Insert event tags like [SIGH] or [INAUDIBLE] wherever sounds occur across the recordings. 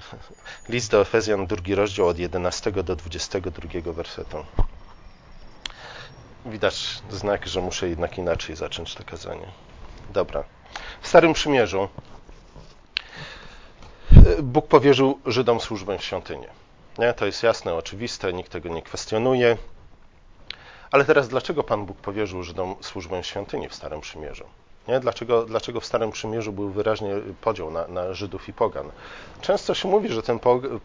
[LAUGHS] List do Efezjan, drugi rozdział od 11 do 22 wersetu. Widać znak, że muszę jednak inaczej zacząć to kazanie. Dobra. W Starym Przymierzu Bóg powierzył Żydom służbę w świątyni. Nie? To jest jasne, oczywiste, nikt tego nie kwestionuje. Ale teraz dlaczego Pan Bóg powierzył Żydom służbę w świątyni w Starym Przymierzu? Nie? Dlaczego, dlaczego w Starym Przymierzu był wyraźnie podział na, na Żydów i Pogan? Często się mówi, że ten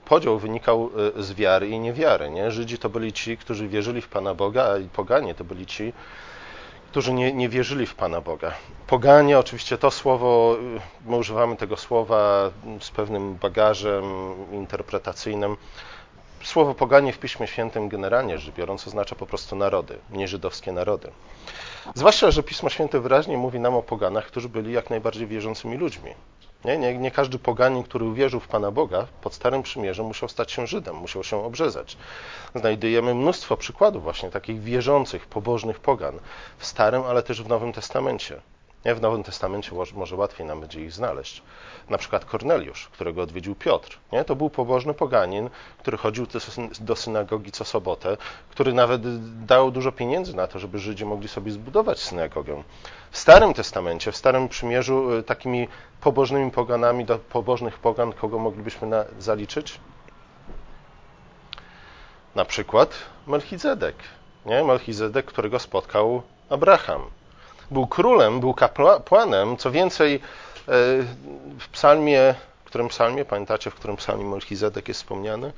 podział wynikał e, z wiary i niewiary. Nie? Żydzi to byli ci, którzy wierzyli w Pana Boga, a Poganie to byli ci, którzy nie, nie wierzyli w Pana Boga. Poganie, oczywiście to słowo, e, my używamy tego słowa z pewnym bagażem interpretacyjnym. Słowo poganie w Piśmie Świętym generalnie rzecz biorąc oznacza po prostu narody, nie żydowskie narody. Zwłaszcza, że Pismo Święte wyraźnie mówi nam o poganach, którzy byli jak najbardziej wierzącymi ludźmi. Nie, nie, nie każdy poganin, który uwierzył w Pana Boga pod Starym Przymierzem, musiał stać się Żydem, musiał się obrzezać. Znajdujemy mnóstwo przykładów właśnie takich wierzących, pobożnych pogan w Starym, ale też w Nowym Testamencie. Nie, w Nowym Testamencie może łatwiej nam będzie ich znaleźć. Na przykład Korneliusz, którego odwiedził Piotr. Nie? To był pobożny poganin, który chodził do synagogi co sobotę, który nawet dał dużo pieniędzy na to, żeby Żydzi mogli sobie zbudować synagogę. W Starym Testamencie, w Starym Przymierzu y, takimi pobożnymi poganami do pobożnych pogan, kogo moglibyśmy na, zaliczyć? Na przykład Melchizedek. Nie? Melchizedek, którego spotkał Abraham był królem, był kapłanem. Co więcej, e, w psalmie, w którym psalmie, pamiętacie, w którym psalmie Melchizedek jest wspomniany?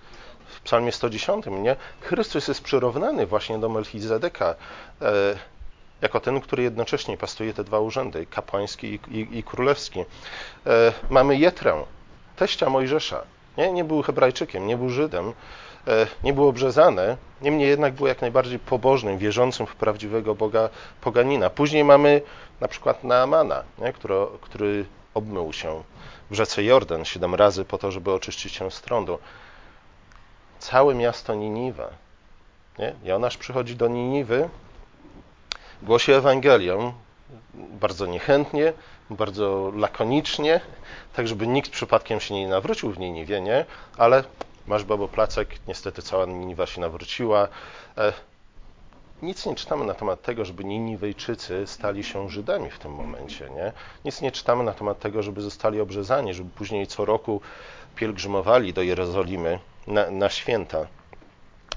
W psalmie 110, nie? Chrystus jest przyrównany właśnie do Melchizedeka e, jako ten, który jednocześnie pastuje te dwa urzędy, kapłański i, i, i królewski. E, mamy Jetrę, teścia Mojżesza. Nie? nie był Hebrajczykiem, nie był Żydem, nie był obrzezany, niemniej jednak był jak najbardziej pobożnym, wierzącym w prawdziwego Boga poganina. Później mamy na przykład Naamana, nie? Który, który obmył się w rzece Jordan siedem razy po to, żeby oczyścić się z trądu. Całe miasto Niniwa. Nie? Jonasz przychodzi do Niniwy, głosi Ewangelię, bardzo niechętnie, bardzo lakonicznie, tak żeby nikt przypadkiem się nie nawrócił w Niniwie, nie? ale Masz babo placek, niestety cała Niniwa się nawróciła. E, nic nie czytamy na temat tego, żeby Niniwejczycy stali się Żydami w tym momencie. Nie? Nic nie czytamy na temat tego, żeby zostali obrzezani, żeby później co roku pielgrzymowali do Jerozolimy na, na święta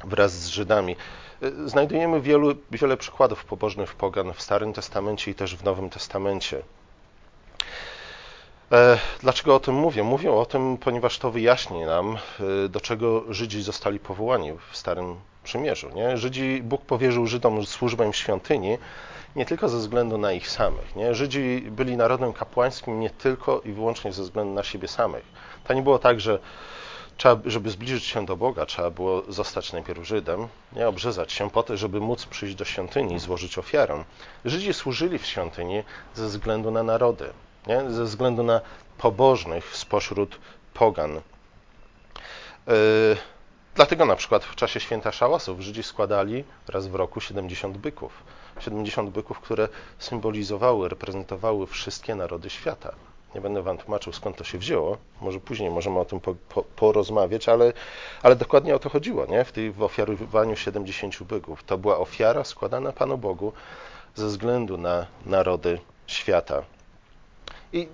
wraz z Żydami. E, znajdujemy wielu, wiele przykładów pobożnych pogan w Starym Testamencie i też w Nowym Testamencie. E, dlaczego o tym mówię? Mówię o tym, ponieważ to wyjaśni nam, e, do czego Żydzi zostali powołani w Starym Przymierzu. Nie? Żydzi, Bóg powierzył Żydom służbę w świątyni nie tylko ze względu na ich samych. Nie? Żydzi byli narodem kapłańskim nie tylko i wyłącznie ze względu na siebie samych. To nie było tak, że trzeba, żeby zbliżyć się do Boga, trzeba było zostać najpierw Żydem, nie obrzezać się po to, żeby móc przyjść do świątyni i złożyć ofiarę. Żydzi służyli w świątyni ze względu na narody nie? ze względu na pobożnych spośród pogan. Yy, dlatego na przykład w czasie święta szałasów Żydzi składali raz w roku 70 byków. 70 byków, które symbolizowały, reprezentowały wszystkie narody świata. Nie będę wam tłumaczył, skąd to się wzięło. Może później możemy o tym po, po, porozmawiać, ale, ale dokładnie o to chodziło, nie? W, tej, w ofiarowaniu 70 byków. To była ofiara składana Panu Bogu ze względu na narody świata. I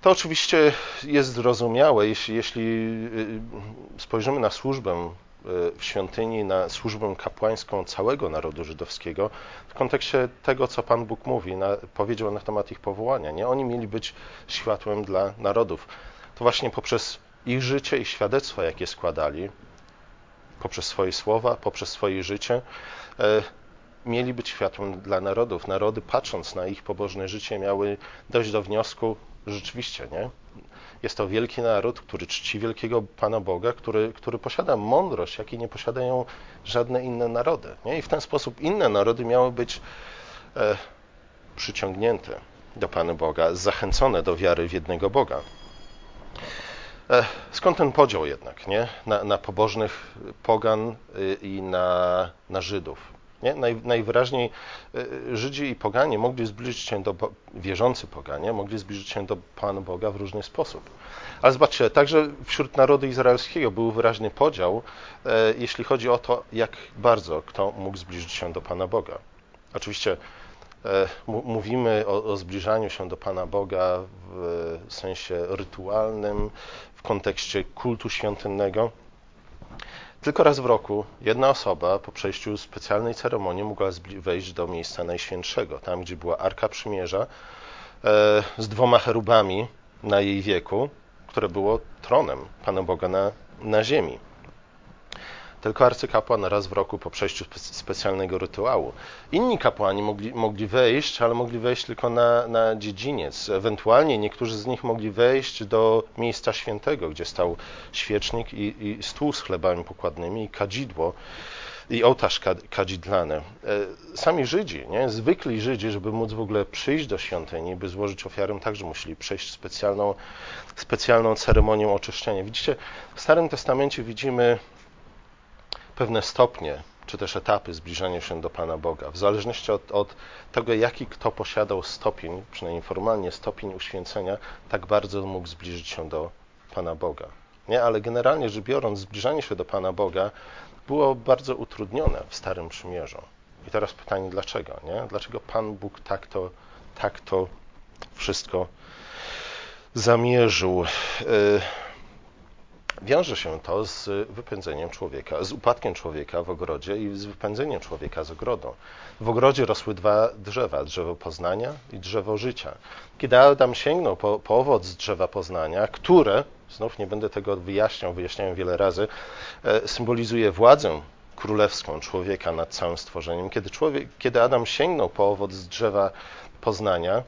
to oczywiście jest zrozumiałe, jeśli, jeśli y, spojrzymy na służbę y, w świątyni, na służbę kapłańską całego narodu żydowskiego, w kontekście tego, co Pan Bóg mówi, na, powiedział na temat ich powołania. Nie? Oni mieli być światłem dla narodów. To właśnie poprzez ich życie i świadectwa, jakie składali, poprzez swoje słowa, poprzez swoje życie, e, mieli być światłem dla narodów. Narody, patrząc na ich pobożne życie, miały dojść do wniosku, rzeczywiście, nie? Jest to wielki naród, który czci wielkiego Pana Boga, który, który posiada mądrość, jakiej nie posiadają żadne inne narody. Nie? I w ten sposób inne narody miały być e, przyciągnięte do Pana Boga, zachęcone do wiary w jednego Boga. E, skąd ten podział jednak nie? Na, na pobożnych pogan y, i na, na Żydów? Nie? Naj, najwyraźniej y, Żydzi i poganie mogli zbliżyć się do, wierzący poganie, mogli zbliżyć się do Pana Boga w różny sposób. Ale zobaczcie, także wśród narodu izraelskiego był wyraźny podział, e, jeśli chodzi o to, jak bardzo kto mógł zbliżyć się do Pana Boga. Oczywiście e, mówimy o, o zbliżaniu się do Pana Boga w sensie rytualnym, w kontekście kultu świątynnego. Tylko raz w roku jedna osoba po przejściu specjalnej ceremonii mogła wejść do miejsca najświętszego, tam gdzie była Arka Przymierza e, z dwoma cherubami na jej wieku, które było tronem Pana Boga na, na ziemi. Tylko arcykapłan raz w roku po przejściu specjalnego rytuału. Inni kapłani mogli, mogli wejść, ale mogli wejść tylko na, na dziedziniec. Ewentualnie niektórzy z nich mogli wejść do miejsca świętego, gdzie stał świecznik i, i stół z chlebami pokładnymi i kadzidło i ołtarz kadzidlany. E, sami Żydzi, nie? zwykli Żydzi, żeby móc w ogóle przyjść do świątyni, by złożyć ofiarę, także musieli przejść specjalną, specjalną ceremonię oczyszczenia. Widzicie, w Starym Testamencie widzimy pewne stopnie, czy też etapy zbliżania się do Pana Boga, w zależności od, od, tego, jaki kto posiadał stopień, przynajmniej formalnie stopień uświęcenia, tak bardzo mógł zbliżyć się do Pana Boga. Nie? Ale generalnie rzecz biorąc, zbliżanie się do Pana Boga było bardzo utrudnione w Starym Przymierzu. I teraz pytanie, dlaczego? Nie? Dlaczego Pan Bóg tak to, tak to wszystko zamierzył? Y, wiąże się to z wypędzeniem człowieka, z upadkiem człowieka w ogrodzie i z wypędzeniem człowieka z ogrodu. W ogrodzie rosły dwa drzewa, drzewo poznania i drzewo życia. Kiedy Adam sięgnął po, po owoc z drzewa poznania, które, znów nie będę tego wyjaśniał, wyjaśniałem wiele razy, e, symbolizuje władzę królewską człowieka nad całym stworzeniem. Kiedy, człowiek, kiedy Adam sięgnął po owoc z drzewa poznania,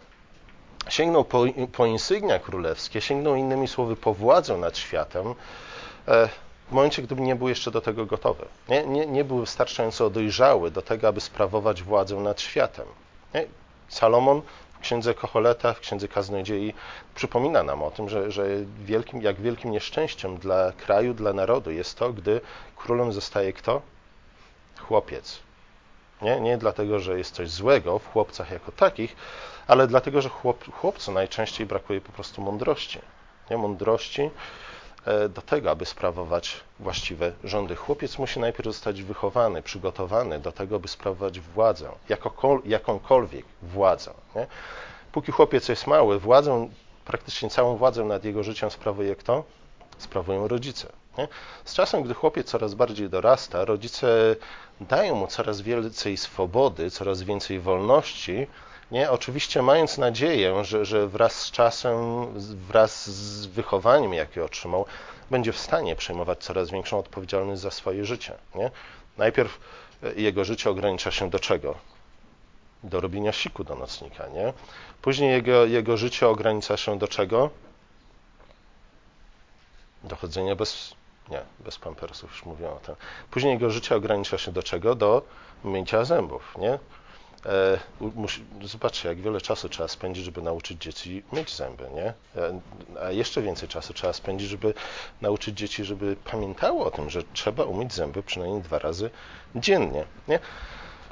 sięgnął po, po insygnia królewskie, sięgnął innymi słowy po władzę nad światem, e, w momencie, gdyby nie był jeszcze do tego gotowy. Nie, nie, nie był wystarczająco dojrzały do tego, aby sprawować władzę nad światem. Nie? Salomon w księdze Kocholeta, w księdze Kaznodziei przypomina nam o tym, że, że wielkim, jak wielkim nieszczęściem dla kraju, dla narodu jest to, gdy królem zostaje kto? Chłopiec. Nie, nie dlatego, że jest coś złego w chłopcach jako takich, ale dlatego, że chłop, chłopcu najczęściej brakuje po prostu mądrości. Nie? Mądrości e, do tego, aby sprawować właściwe rządy. Chłopiec musi najpierw zostać wychowany, przygotowany do tego, by sprawować władzę, jakokol, jakąkolwiek władzę. Nie? Póki chłopiec jest mały, władzę, praktycznie całą władzę nad jego życiem sprawuje kto? Sprawują rodzice. Nie? Z czasem, gdy chłopiec coraz bardziej dorasta, rodzice dają mu coraz więcej swobody, coraz więcej wolności, nie? Oczywiście mając nadzieję, że, że wraz z czasem, wraz z wychowaniem, jakie otrzymał, będzie w stanie przejmować coraz większą odpowiedzialność za swoje życie. Nie? Najpierw e, jego życie ogranicza się do czego? Do robienia siku do nocnika. Nie? Później jego, jego życie ogranicza się do czego? Do chodzenia bez, nie, bez pampersów, już mówiłem o tym. Później jego życie ogranicza się do czego? Do mycia zębów. Nie? E, zobaczcie, jak wiele czasu trzeba spędzić, żeby nauczyć dzieci myć zęby, nie? E, a jeszcze więcej czasu trzeba spędzić, żeby nauczyć dzieci, żeby pamiętało o tym, że trzeba umyć zęby przynajmniej dwa razy dziennie, nie?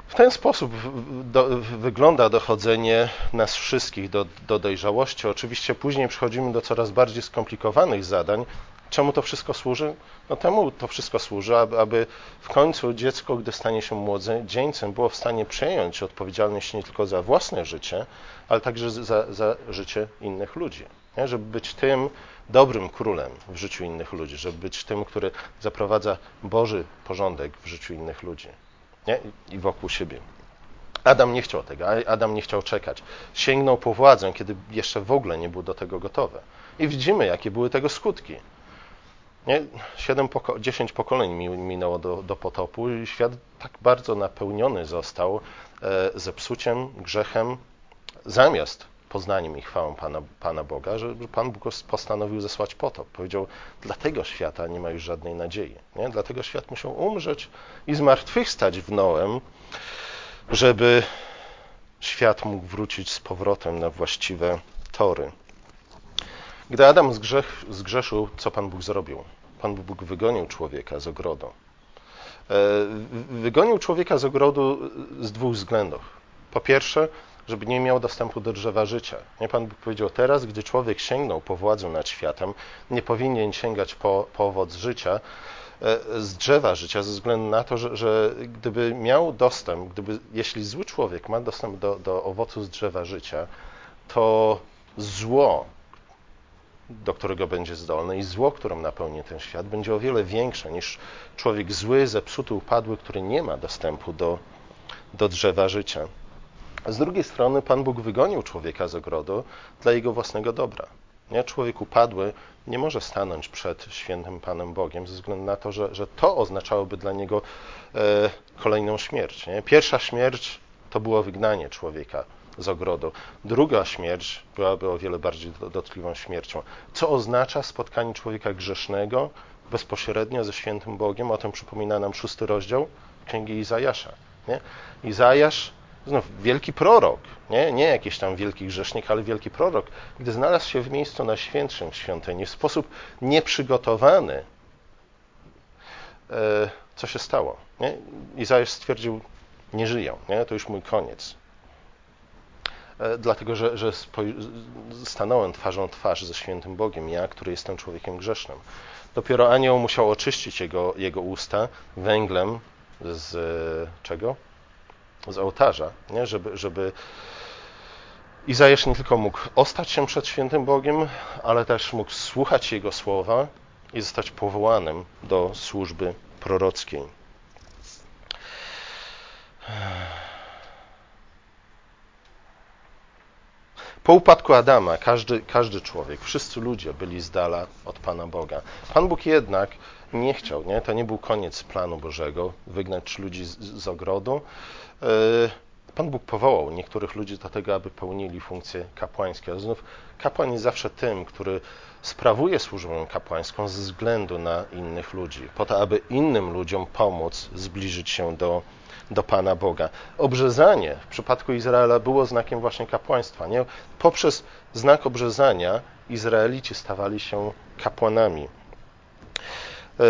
W ten sposób do, wygląda dochodzenie nas wszystkich do, do dojrzałości. Oczywiście później przechodzimy do coraz bardziej skomplikowanych zadań, Czemu to wszystko służy? No temu to wszystko służy, aby, aby w końcu dziecko, gdy stanie się młodzieńcem, było w stanie przejąć odpowiedzialność nie tylko za własne życie, ale także za, za życie innych ludzi. Nie? Żeby być tym dobrym królem w życiu innych ludzi, żeby być tym, który zaprowadza Boży porządek w życiu innych ludzi nie? i wokół siebie. Adam nie chciał tego, Adam nie chciał czekać. Sięgnął po władzę, kiedy jeszcze w ogóle nie był do tego gotowy. I widzimy, jakie były tego skutki. Nie? Siedem poko- dziesięć pokoleń minęło do, do potopu i świat tak bardzo napełniony został e, zepsuciem, grzechem, zamiast poznaniem i chwałą Pana, Pana Boga, że Pan Bóg postanowił zesłać potop. Powiedział, dlatego świata nie ma już żadnej nadziei. Nie? Dlatego świat musiał umrzeć i zmartwychwstać w Noem, żeby świat mógł wrócić z powrotem na właściwe tory. Gdy Adam zgrzeszył, co Pan Bóg zrobił? Pan Bóg wygonił człowieka z ogrodu. Wygonił człowieka z ogrodu z dwóch względów. Po pierwsze, żeby nie miał dostępu do drzewa życia. Nie Pan Bóg powiedział, teraz, gdy człowiek sięgnął po władzę nad światem, nie powinien sięgać po, po owoc życia, e, z drzewa życia, ze względu na to, że, że, gdyby miał dostęp, gdyby, jeśli zły człowiek ma dostęp do, do owocu z drzewa życia, to zło, do którego będzie zdolny i zło, którym napełni ten świat, będzie o wiele większe niż człowiek zły, zepsuty, upadły, który nie ma dostępu do, do drzewa życia. Z drugiej strony Pan Bóg wygonił człowieka z ogrodu dla jego własnego dobra. Nie? Człowiek upadły nie może stanąć przed świętym Panem Bogiem ze względu na to, że, że to oznaczałoby dla niego e, kolejną śmierć. Nie? Pierwsza śmierć to było wygnanie człowieka z ogrodu. Druga śmierć byłaby o wiele bardziej dotkliwą śmiercią. Co oznacza spotkanie człowieka grzesznego bezpośrednio ze świętym Bogiem? O tym przypomina nam szósty rozdział Księgi Izajasza. Nie? Izajasz znów wielki prorok, nie, nie jakiś tam wielki grzesznik, ale wielki prorok, gdy znalazł się w miejscu najświętszym w świątyni w sposób nieprzygotowany, e, co się stało? Nie? Izajasz stwierdził, nie żyję, nie? to już mój koniec. E, dlatego, że, że stanąłem twarzą twarz ze świętym Bogiem, ja, który jestem człowiekiem grzesznym. Dopiero anioł musiał oczyścić jego, jego usta węglem z czego? z ołtarza, nie? Żeby, żeby Izajasz nie tylko mógł ostać się przed świętym Bogiem, ale też mógł słuchać Jego słowa i zostać powołanym do służby prorockiej. Po upadku Adama każdy, każdy człowiek, wszyscy ludzie byli z dala od Pana Boga. Pan Bóg jednak nie chciał, nie? to nie był koniec planu Bożego, wygnać ludzi z, z ogrodu, E, Pan Bóg powołał niektórych ludzi do tego, aby pełnili funkcje kapłańskie. A znów kapłan jest zawsze tym, który sprawuje służbę kapłańską ze względu na innych ludzi, po to, aby innym ludziom pomóc zbliżyć się do, do Pana Boga. Obrzezanie w przypadku Izraela było znakiem właśnie kapłaństwa. Nie? Poprzez znak obrzezania Izraelici stawali się kapłanami. E,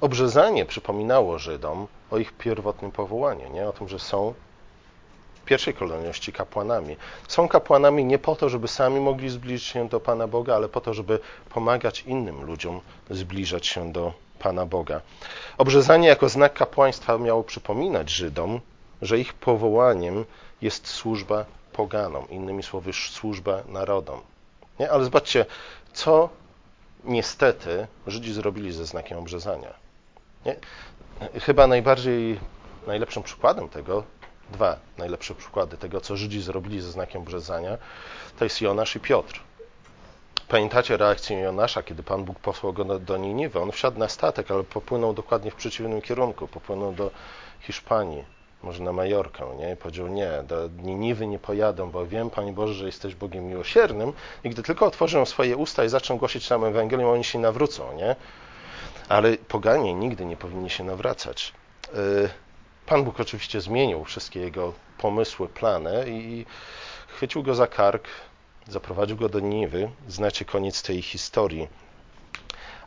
obrzezanie przypominało Żydom o ich pierwotnym powołaniu, nie? o tym, że są w pierwszej kolejności kapłanami. Są kapłanami nie po to, żeby sami mogli zbliżyć się do Pana Boga, ale po to, żeby pomagać innym ludziom zbliżać się do Pana Boga. Obrzezanie jako znak kapłaństwa miało przypominać Żydom, że ich powołaniem jest służba poganom, innymi słowy, służba narodom. Nie? Ale zobaczcie, co niestety Żydzi zrobili ze znakiem obrzezania. Nie? Chyba najbardziej, najlepszym przykładem tego, dwa najlepsze przykłady tego, co Żydzi zrobili ze znakiem obrzezania, to jest Jonasz i Piotr. Pamiętacie reakcję Jonasza, kiedy Pan Bóg posłał go do Niniwy? On wsiadł na statek, ale popłynął dokładnie w przeciwnym kierunku. Popłynął do Hiszpanii, może na Majorkę, nie? I powiedział, nie, do Niniwy nie pojadę, bo wiem, Panie Boże, że jesteś Bogiem miłosiernym i gdy tylko otworzę swoje usta i zacznę głosić nam Ewangelię, oni się nawrócą, nie? ale poganie nigdy nie powinni się nawracać. E, Pan Bóg oczywiście zmienił wszystkie jego pomysły, plany i chwycił go za kark, zaprowadził go do Niwy. Znacie koniec tej historii.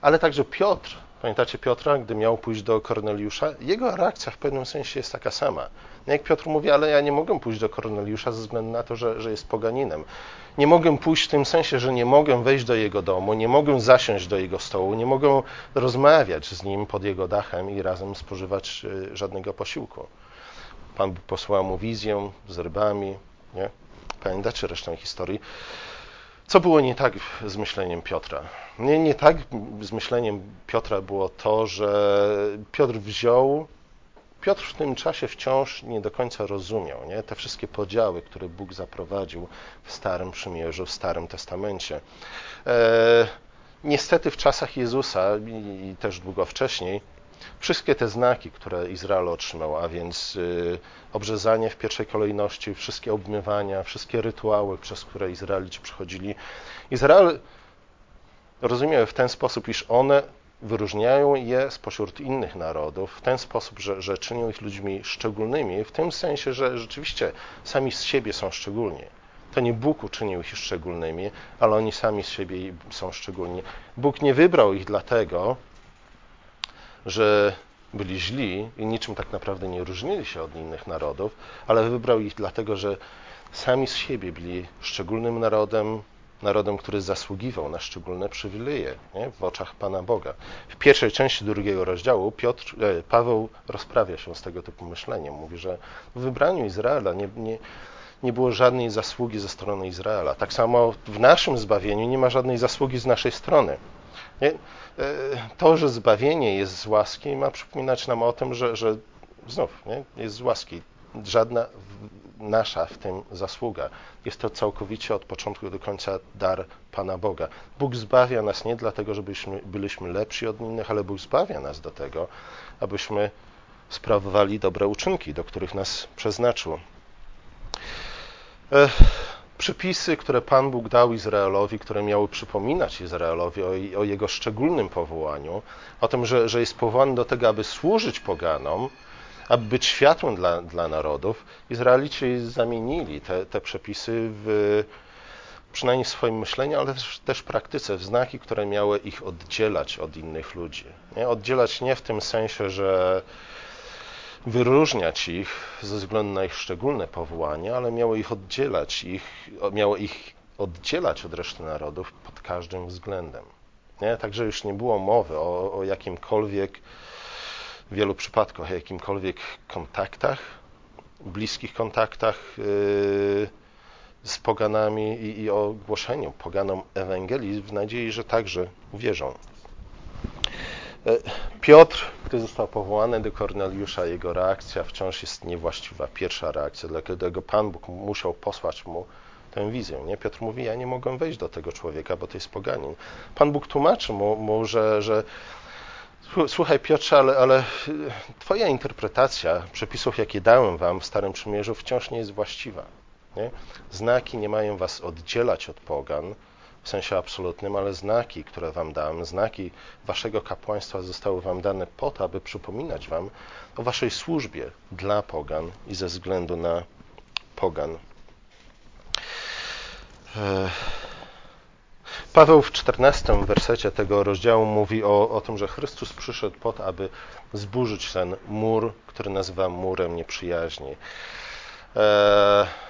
Ale także Piotr Pamiętacie Piotra, gdy miał pójść do Korneliusza? Jego reakcja w pewnym sensie jest taka sama. No jak Piotr mówi, ale ja nie mogę pójść do Korneliusza ze względu na to, że, że jest poganinem. Nie mogę pójść w tym sensie, że nie mogę wejść do jego domu, nie mogę zasiąść do jego stołu, nie mogę rozmawiać z nim pod jego dachem i razem spożywać y, żadnego posiłku. Pan posłał mu wizję z rybami. Nie? Pamiętacie resztę historii? Co było nie tak z myśleniem Piotra? Nie, nie tak z myśleniem Piotra było to, że Piotr wziął. Piotr w tym czasie wciąż nie do końca rozumiał nie? te wszystkie podziały, które Bóg zaprowadził w Starym Przymierzu, w Starym Testamencie. E, niestety w czasach Jezusa i, i też długo wcześniej Wszystkie te znaki, które Izrael otrzymał, a więc y, obrzezanie w pierwszej kolejności, wszystkie obmywania, wszystkie rytuały, przez które Izraelici przechodzili, Izrael rozumiał w ten sposób, iż one wyróżniają je spośród innych narodów w ten sposób, że, że czynią ich ludźmi szczególnymi, w tym sensie, że rzeczywiście sami z siebie są szczególni. To nie Bóg uczynił ich szczególnymi, ale oni sami z siebie są szczególni. Bóg nie wybrał ich dlatego, że byli źli i niczym tak naprawdę nie różnili się od innych narodów, ale wybrał ich dlatego, że sami z siebie byli szczególnym narodem, narodem, który zasługiwał na szczególne przywileje nie? w oczach Pana Boga. W pierwszej części drugiego rozdziału Piotr, e, Paweł rozprawia się z tego typu myśleniem. Mówi, że w wybraniu Izraela nie, nie, nie było żadnej zasługi ze strony Izraela. Tak samo w naszym zbawieniu nie ma żadnej zasługi z naszej strony. E, to, że zbawienie jest z łaski, ma przypominać nam o tym, że, że znów nie? jest z łaski. Żadna nasza w tym zasługa. Jest to całkowicie od początku do końca dar Pana Boga. Bóg zbawia nas nie dlatego, żebyśmy byliśmy lepsi od innych, ale Bóg zbawia nas do tego, abyśmy sprawowali dobre uczynki, do których nas przeznaczył. Przepisy, które Pan Bóg dał Izraelowi, które miały przypominać Izraelowi o, o jego szczególnym powołaniu, o tym, że, że jest powołany do tego, aby służyć poganom, aby być światłem dla, dla narodów, Izraelici zamienili te, te przepisy w, przynajmniej w swoim myśleniu, ale też, też praktyce, w znaki, które miały ich oddzielać od innych ludzi. Nie? Oddzielać nie w tym sensie, że wyróżniać ich ze względu na ich szczególne powołanie, ale miało ich oddzielać, ich, miało ich oddzielać od reszty narodów pod każdym względem. Nie? Także już nie było mowy o, o jakimkolwiek w wielu przypadkach o jakimkolwiek kontaktach, bliskich kontaktach yy, z poganami i, i o głoszeniu poganom Ewangelii w nadziei, że także uwierzą. E, Piotr, gdy został powołany do Korneliusza, jego reakcja wciąż jest niewłaściwa. Pierwsza reakcja, dlatego Pan Bóg musiał posłać mu tę wizję. Nie? Piotr mówi, ja nie mogę wejść do tego człowieka, bo to jest poganin. Pan Bóg tłumaczy mu, mu że, że Słuchaj Piotrze, ale, ale Twoja interpretacja przepisów, jakie dałem Wam w Starym Przymierzu, wciąż nie jest właściwa. Nie? Znaki nie mają Was oddzielać od pogan w sensie absolutnym, ale znaki, które Wam dałem, znaki Waszego kapłaństwa zostały Wam dane po to, aby przypominać Wam o Waszej służbie dla pogan i ze względu na pogan. Paweł w 14 wersecie tego rozdziału mówi o, o tym, że Chrystus przyszedł po to, aby zburzyć ten mur, który nazywa murem nieprzyjaźni. E...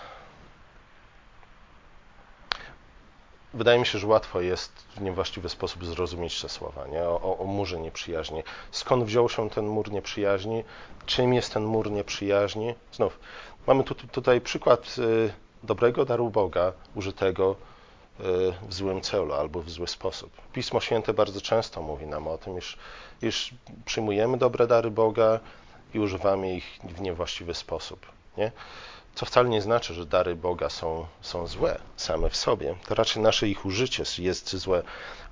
Wydaje mi się, że łatwo jest w niewłaściwy sposób zrozumieć te słowa, nie? O, o, murze nieprzyjaźni. Skąd wziął się ten mur nieprzyjaźni? Czym jest ten mur nieprzyjaźni? Znów, mamy tu, tutaj przykład y, dobrego daru Boga użytego w złym celu albo w zły sposób. Pismo Święte bardzo często mówi nam o tym, iż, iż przyjmujemy dobre dary Boga i używamy ich w niewłaściwy sposób. Nie? Co wcale nie znaczy, że dary Boga są, są złe same w sobie. To raczej nasze ich użycie jest złe.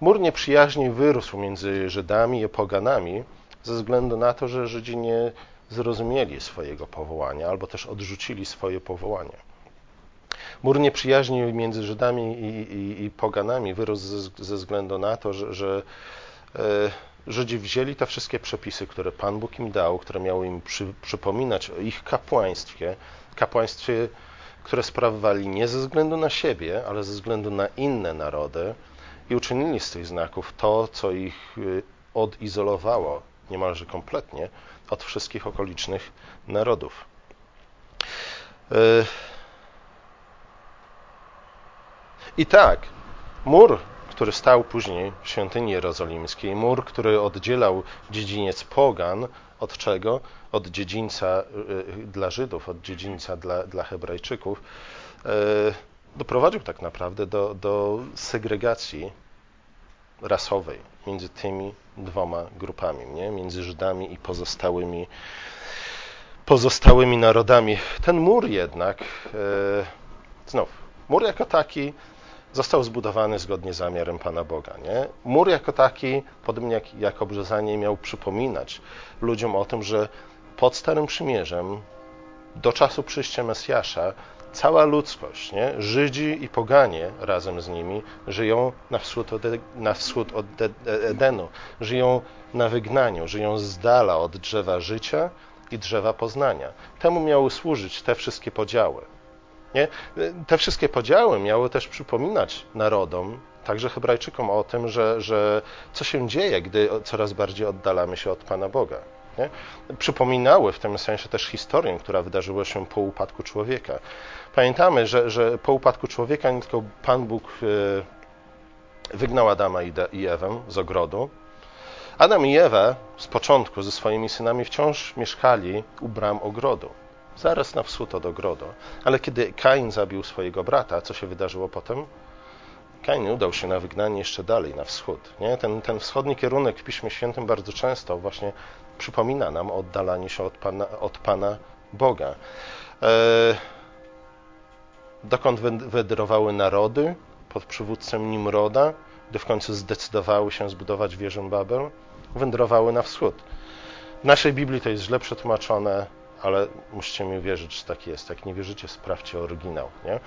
Mur nieprzyjaźni wyrósł między Żydami i poganami ze względu na to, że Żydzi nie zrozumieli swojego powołania albo też odrzucili swoje powołanie. Mur nieprzyjaźni między Żydami i, i, i poganami wyrósł ze, ze, względu na to, że, że e, Żydzi wzięli te wszystkie przepisy, które Pan Bóg im dał, które miały im przy, przypominać o ich kapłaństwie, kapłaństwie, które sprawowali nie ze względu na siebie, ale ze względu na inne narody i uczynili z tych znaków to, co ich y, odizolowało niemalże kompletnie od wszystkich okolicznych narodów. E, I tak, mur, który stał później w świątyni jerozolimskiej, mur, który oddzielał dziedziniec pogan od czego? Od dziedzińca y, dla Żydów, od dziedzińca dla, dla Hebrajczyków, y, doprowadził tak naprawdę do, do segregacji rasowej między tymi dwoma grupami, nie? między Żydami i pozostałymi, pozostałymi narodami. Ten mur jednak, y, znów, mur jako taki został zbudowany zgodnie z zamiarem Pana Boga. Nie? Mur jako taki, podobnie jak, jak obrzezanie, miał przypominać ludziom o tym, że pod Starym Przymierzem, do czasu przyjścia Mesjasza, cała ludzkość, nie? Żydzi i poganie razem z nimi, żyją na wschód od, na wschód od Edenu, żyją na wygnaniu, żyją z dala od drzewa życia i drzewa poznania. Temu miały służyć te wszystkie podziały. Nie? Te wszystkie podziały miały też przypominać narodom, także Hebrajczykom o tym, że, że co się dzieje, gdy coraz bardziej oddalamy się od Pana Boga. Nie? Przypominały w tym sensie też historię, która wydarzyła się po upadku człowieka. Pamiętamy, że, że po upadku człowieka nie tylko Pan Bóg e, wygnał Adama i Ewę z ogrodu. Adam i Ewa z początku ze swoimi synami wciąż mieszkali u bram ogrodu, zaraz na wschód od ogrodu. Ale kiedy Kain zabił swojego brata, co się wydarzyło potem? Kain udał się na wygnanie jeszcze dalej, na wschód. Nie? Ten, ten wschodni kierunek w Piśmie Świętym bardzo często właśnie przypomina nam o oddalaniu się od Pana, od Pana Boga. E, dokąd wędrowały narody pod przywódcem Nimroda, gdy w końcu zdecydowały się zbudować wieżę Babel? Wędrowały na wschód. W naszej Biblii to jest źle przetłumaczone, ale musicie mi wierzyć, że tak jest. Jak nie wierzycie, sprawdźcie oryginał. Nie?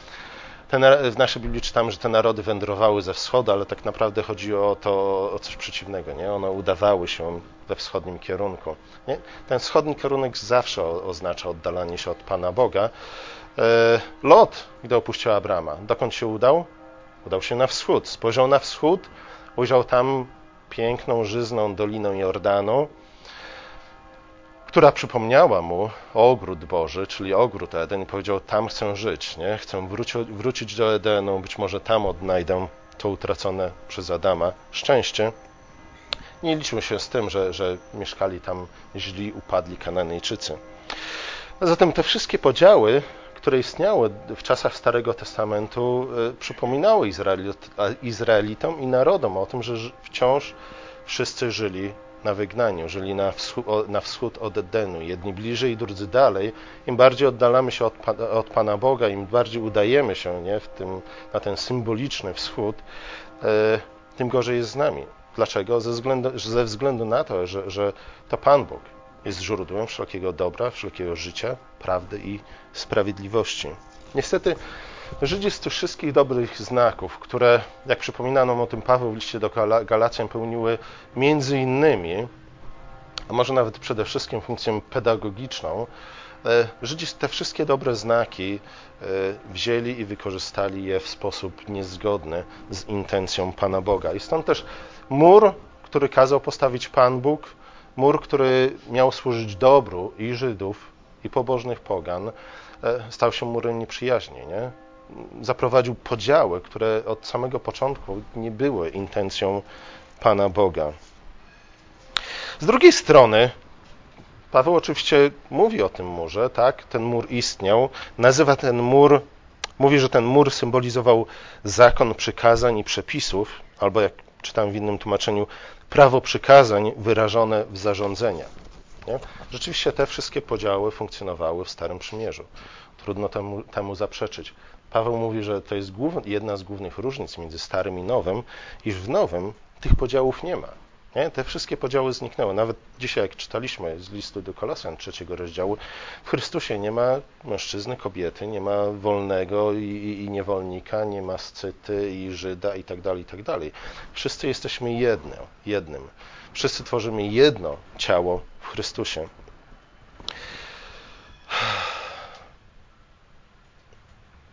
W naszej Biblii czytamy, że te narody wędrowały ze wschodu, ale tak naprawdę chodzi o to, o coś przeciwnego. Nie? One udawały się we wschodnim kierunku. Nie? Ten wschodni kierunek zawsze oznacza oddalanie się od Pana Boga. E, Lot, gdy opuścił Abrama, dokąd się udał? Udał się na wschód. Spojrzał na wschód, ujrzał tam piękną, żyzną dolinę Jordanu, która przypomniała mu ogród Boży, czyli ogród Eden i powiedział, tam chcę żyć, nie? chcę wróci, wrócić do Edenu, być może tam odnajdę to utracone przez Adama szczęście. Nie liczył się z tym, że, że mieszkali tam źli, upadli Kananejczycy. Zatem te wszystkie podziały, które istniały w czasach Starego Testamentu, y, przypominały Izraelitom i narodom o tym, że wciąż wszyscy żyli na wygnaniu, żyli na wschód, na wschód od Edenu, jedni bliżej, drudzy dalej. Im bardziej oddalamy się od, od Pana Boga, im bardziej udajemy się nie, w tym, na ten symboliczny wschód, e, tym gorzej jest z nami. Dlaczego? Ze względu, ze względu na to, że, że to Pan Bóg jest źródłem wszelkiego dobra, wszelkiego życia, prawdy i sprawiedliwości. Niestety, Żydzi z tych wszystkich dobrych znaków, które, jak przypominano o tym Paweł w liście do Galacjan, pełniły między innymi, a może nawet przede wszystkim funkcję pedagogiczną, e, Żydzi te wszystkie dobre znaki e, wzięli i wykorzystali je w sposób niezgodny z intencją Pana Boga. I stąd też mur, który kazał postawić Pan Bóg, mur, który miał służyć dobru i Żydów, i pobożnych pogan, e, stał się murem nieprzyjaźni. Nie? Zaprowadził podziały, które od samego początku nie były intencją Pana Boga. Z drugiej strony, Paweł oczywiście mówi o tym murze, tak? Ten mur istniał, nazywa ten mur, mówi, że ten mur symbolizował zakon przykazań i przepisów, albo jak czytam w innym tłumaczeniu, prawo przykazań wyrażone w zarządzenia. Nie? Rzeczywiście te wszystkie podziały funkcjonowały w Starym Przymierzu. Trudno temu, temu zaprzeczyć. Paweł mówi, że to jest jedna z głównych różnic między Starym i Nowym, iż w Nowym tych podziałów nie ma. Nie? Te wszystkie podziały zniknęły. Nawet dzisiaj, jak czytaliśmy z listu do Kolosjan trzeciego rozdziału, w Chrystusie nie ma mężczyzny, kobiety, nie ma wolnego i, i, i niewolnika, nie ma scyty i Żyda i tak tak. Wszyscy jesteśmy jedno, jednym. Wszyscy tworzymy jedno ciało w Chrystusie.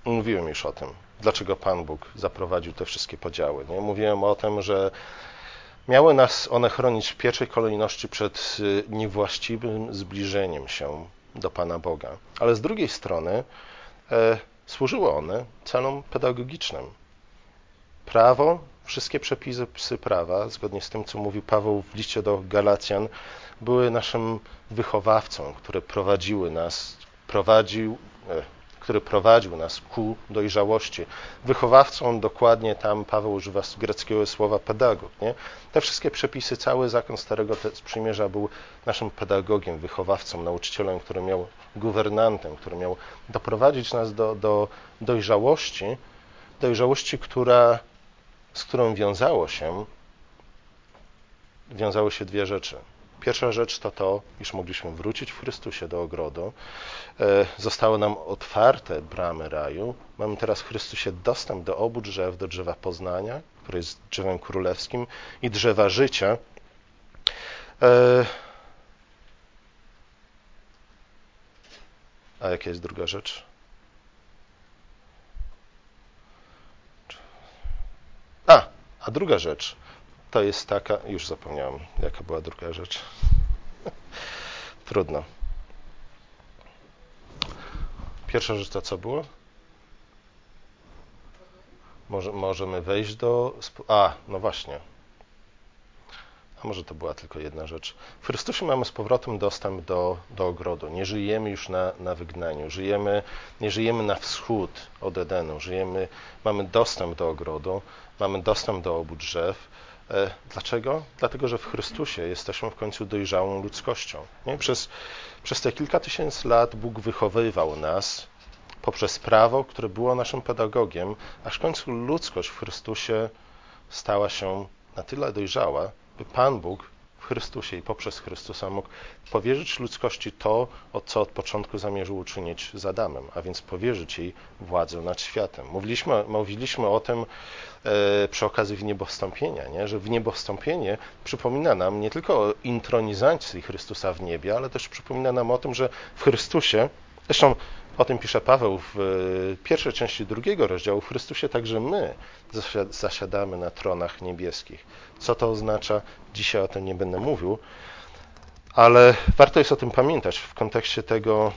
Mówiłem już o tym, dlaczego Pan Bóg zaprowadził te wszystkie podziały. Nie? Mówiłem o tym, że miały nas one chronić w pierwszej kolejności przed y, niewłaściwym zbliżeniem się do Pana Boga. Ale z drugiej strony e, służyły one celom pedagogicznym. Prawo, wszystkie przepisy prawa, zgodnie z tym, co mówił Paweł w liście do Galacjan, były naszym wychowawcą, które prowadziły nas, prowadził, e, który prowadził nas ku dojrzałości. Wychowawcą dokładnie tam Paweł używa greckiego słowa pedagog. Nie? Te wszystkie przepisy, cały zakon Starego Przymierza był naszym pedagogiem, wychowawcą, nauczycielem, który miał guwernantem, który miał doprowadzić nas do, do dojrzałości, dojrzałości, która, z którą wiązało się, wiązały się dwie rzeczy. Pierwsza rzecz to to, iż mogliśmy wrócić w Chrystusie do ogrodu. E, zostały nam otwarte bramy raju. Mamy teraz w Chrystusie dostęp do obu drzew, do drzewa poznania, które jest drzewem królewskim, i drzewa życia. E, a jaka jest druga rzecz? A, a druga rzecz to jest taka, już zapomniałem, jaka była druga rzecz. [LAUGHS] Trudno. Pierwsza rzecz to co było? Może, możemy wejść do. A, no właśnie. A może to była tylko jedna rzecz. W Chrystusie mamy z powrotem dostęp do, do ogrodu. Nie żyjemy już na, na wygnaniu. Żyjemy, nie żyjemy na wschód od Edenu. Żyjemy, mamy dostęp do ogrodu, mamy dostęp do obu drzew. E, dlaczego? Dlatego, że w Chrystusie jesteśmy w końcu dojrzałą ludzkością. Nie? Przez, przez te kilka tysięcy lat Bóg wychowywał nas poprzez prawo, które było naszym pedagogiem, aż w końcu ludzkość w Chrystusie stała się na tyle dojrzała, by Pan Bóg w Chrystusie i poprzez Chrystusa mógł powierzyć ludzkości to, co od początku zamierzył uczynić z Adamem, a więc powierzyć jej władzę nad światem. Mówiliśmy, mówiliśmy o tym e, przy okazji wniebowstąpienia, nie? że wniebowstąpienie przypomina nam nie tylko o intronizacji Chrystusa w niebie, ale też przypomina nam o tym, że w Chrystusie, zresztą o tym pisze Paweł w e, pierwszej części drugiego rozdziału. W Chrystusie także my zasiadamy na tronach niebieskich. Co to oznacza? Dzisiaj o tym nie będę mówił, ale warto jest o tym pamiętać w kontekście tego,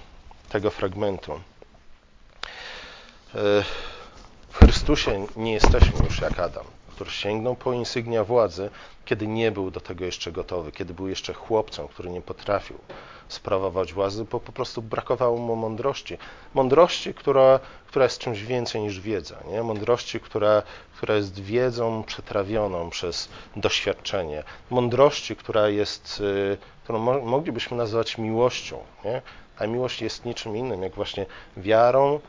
tego fragmentu. E, w Chrystusie nie jesteśmy już jak Adam, który sięgnął po insygnia władzy, kiedy nie był do tego jeszcze gotowy, kiedy był jeszcze chłopcem, który nie potrafił sprawować władzy, bo po prostu brakowało mu mądrości. Mądrości, która, która jest czymś więcej niż wiedza. Nie? Mądrości, która, która jest wiedzą przetrawioną przez doświadczenie. Mądrości, która jest, y, którą moglibyśmy nazwać miłością. Nie? A miłość jest niczym innym, jak właśnie wiarą,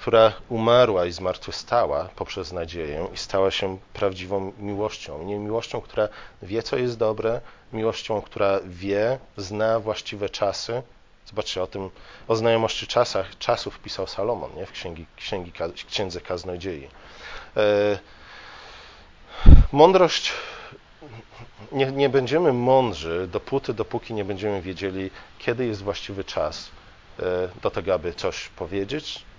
która umarła i zmartwychwstała poprzez nadzieję i stała się prawdziwą miłością. Nie miłością, która wie, co jest dobre, miłością, która wie, zna właściwe czasy. Zobaczcie, o tym, o znajomości czasach, czasów pisał Salomon nie? w księgi, księgi, Księdze Kaznodziei. E, mądrość, nie, nie będziemy mądrzy dopóty, dopóki nie będziemy wiedzieli, kiedy jest właściwy czas e, do tego, aby coś powiedzieć,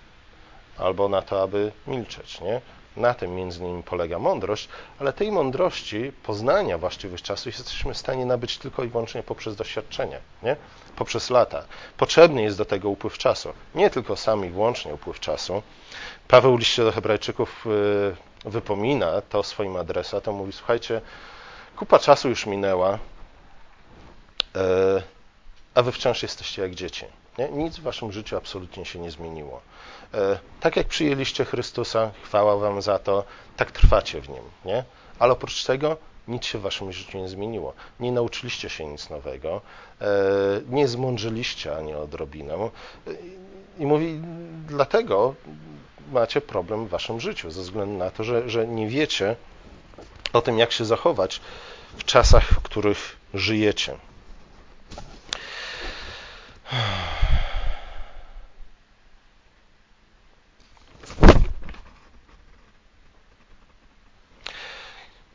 albo na to, aby milczeć. Nie? Na tym między innymi polega mądrość, ale tej mądrości, poznania właściwych czasów jesteśmy w stanie nabyć tylko i wyłącznie poprzez doświadczenie, nie? poprzez lata. Potrzebny jest do tego upływ czasu, nie tylko sam i wyłącznie upływ czasu. Paweł liście do Hebrajczyków y, wypomina to swoim adresatom, mówi: Słuchajcie, kupa czasu już minęła, y, a wy wciąż jesteście jak dzieci. Nie? Nic w waszym życiu absolutnie się nie zmieniło. E, tak jak przyjęliście Chrystusa, chwała wam za to, tak trwacie w Nim. Nie? Ale oprócz tego nic się w waszym życiu nie zmieniło. Nie nauczyliście się nic nowego, e, nie zmądrzyliście ani odrobinę. E, I mówi, dlatego macie problem w waszym życiu, ze względu na to, że, że nie wiecie o tym, jak się zachować w czasach, w których żyjecie.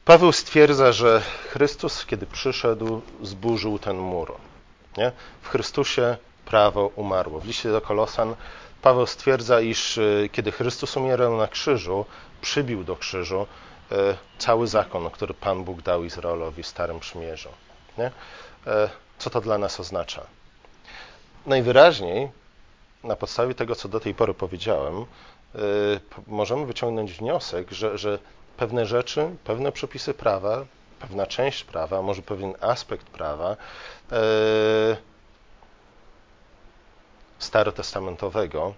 Paweł stwierdza, że Chrystus, kiedy przyszedł, zburzył ten mur. Nie? W Chrystusie prawo umarło. W liście do Kolosan Paweł stwierdza, iż e, kiedy Chrystus umierał na krzyżu, przybił do krzyżu e, cały zakon, który Pan Bóg dał Izraelowi w Starym Przymierzu. Nie? E, co to dla nas oznacza? Najwyraźniej, na podstawie tego, co do tej pory powiedziałem, możemy wyciągnąć wniosek, że, że pewne rzeczy, pewne przepisy prawa, pewna część prawa, może pewien aspekt prawa e, starotestamentowego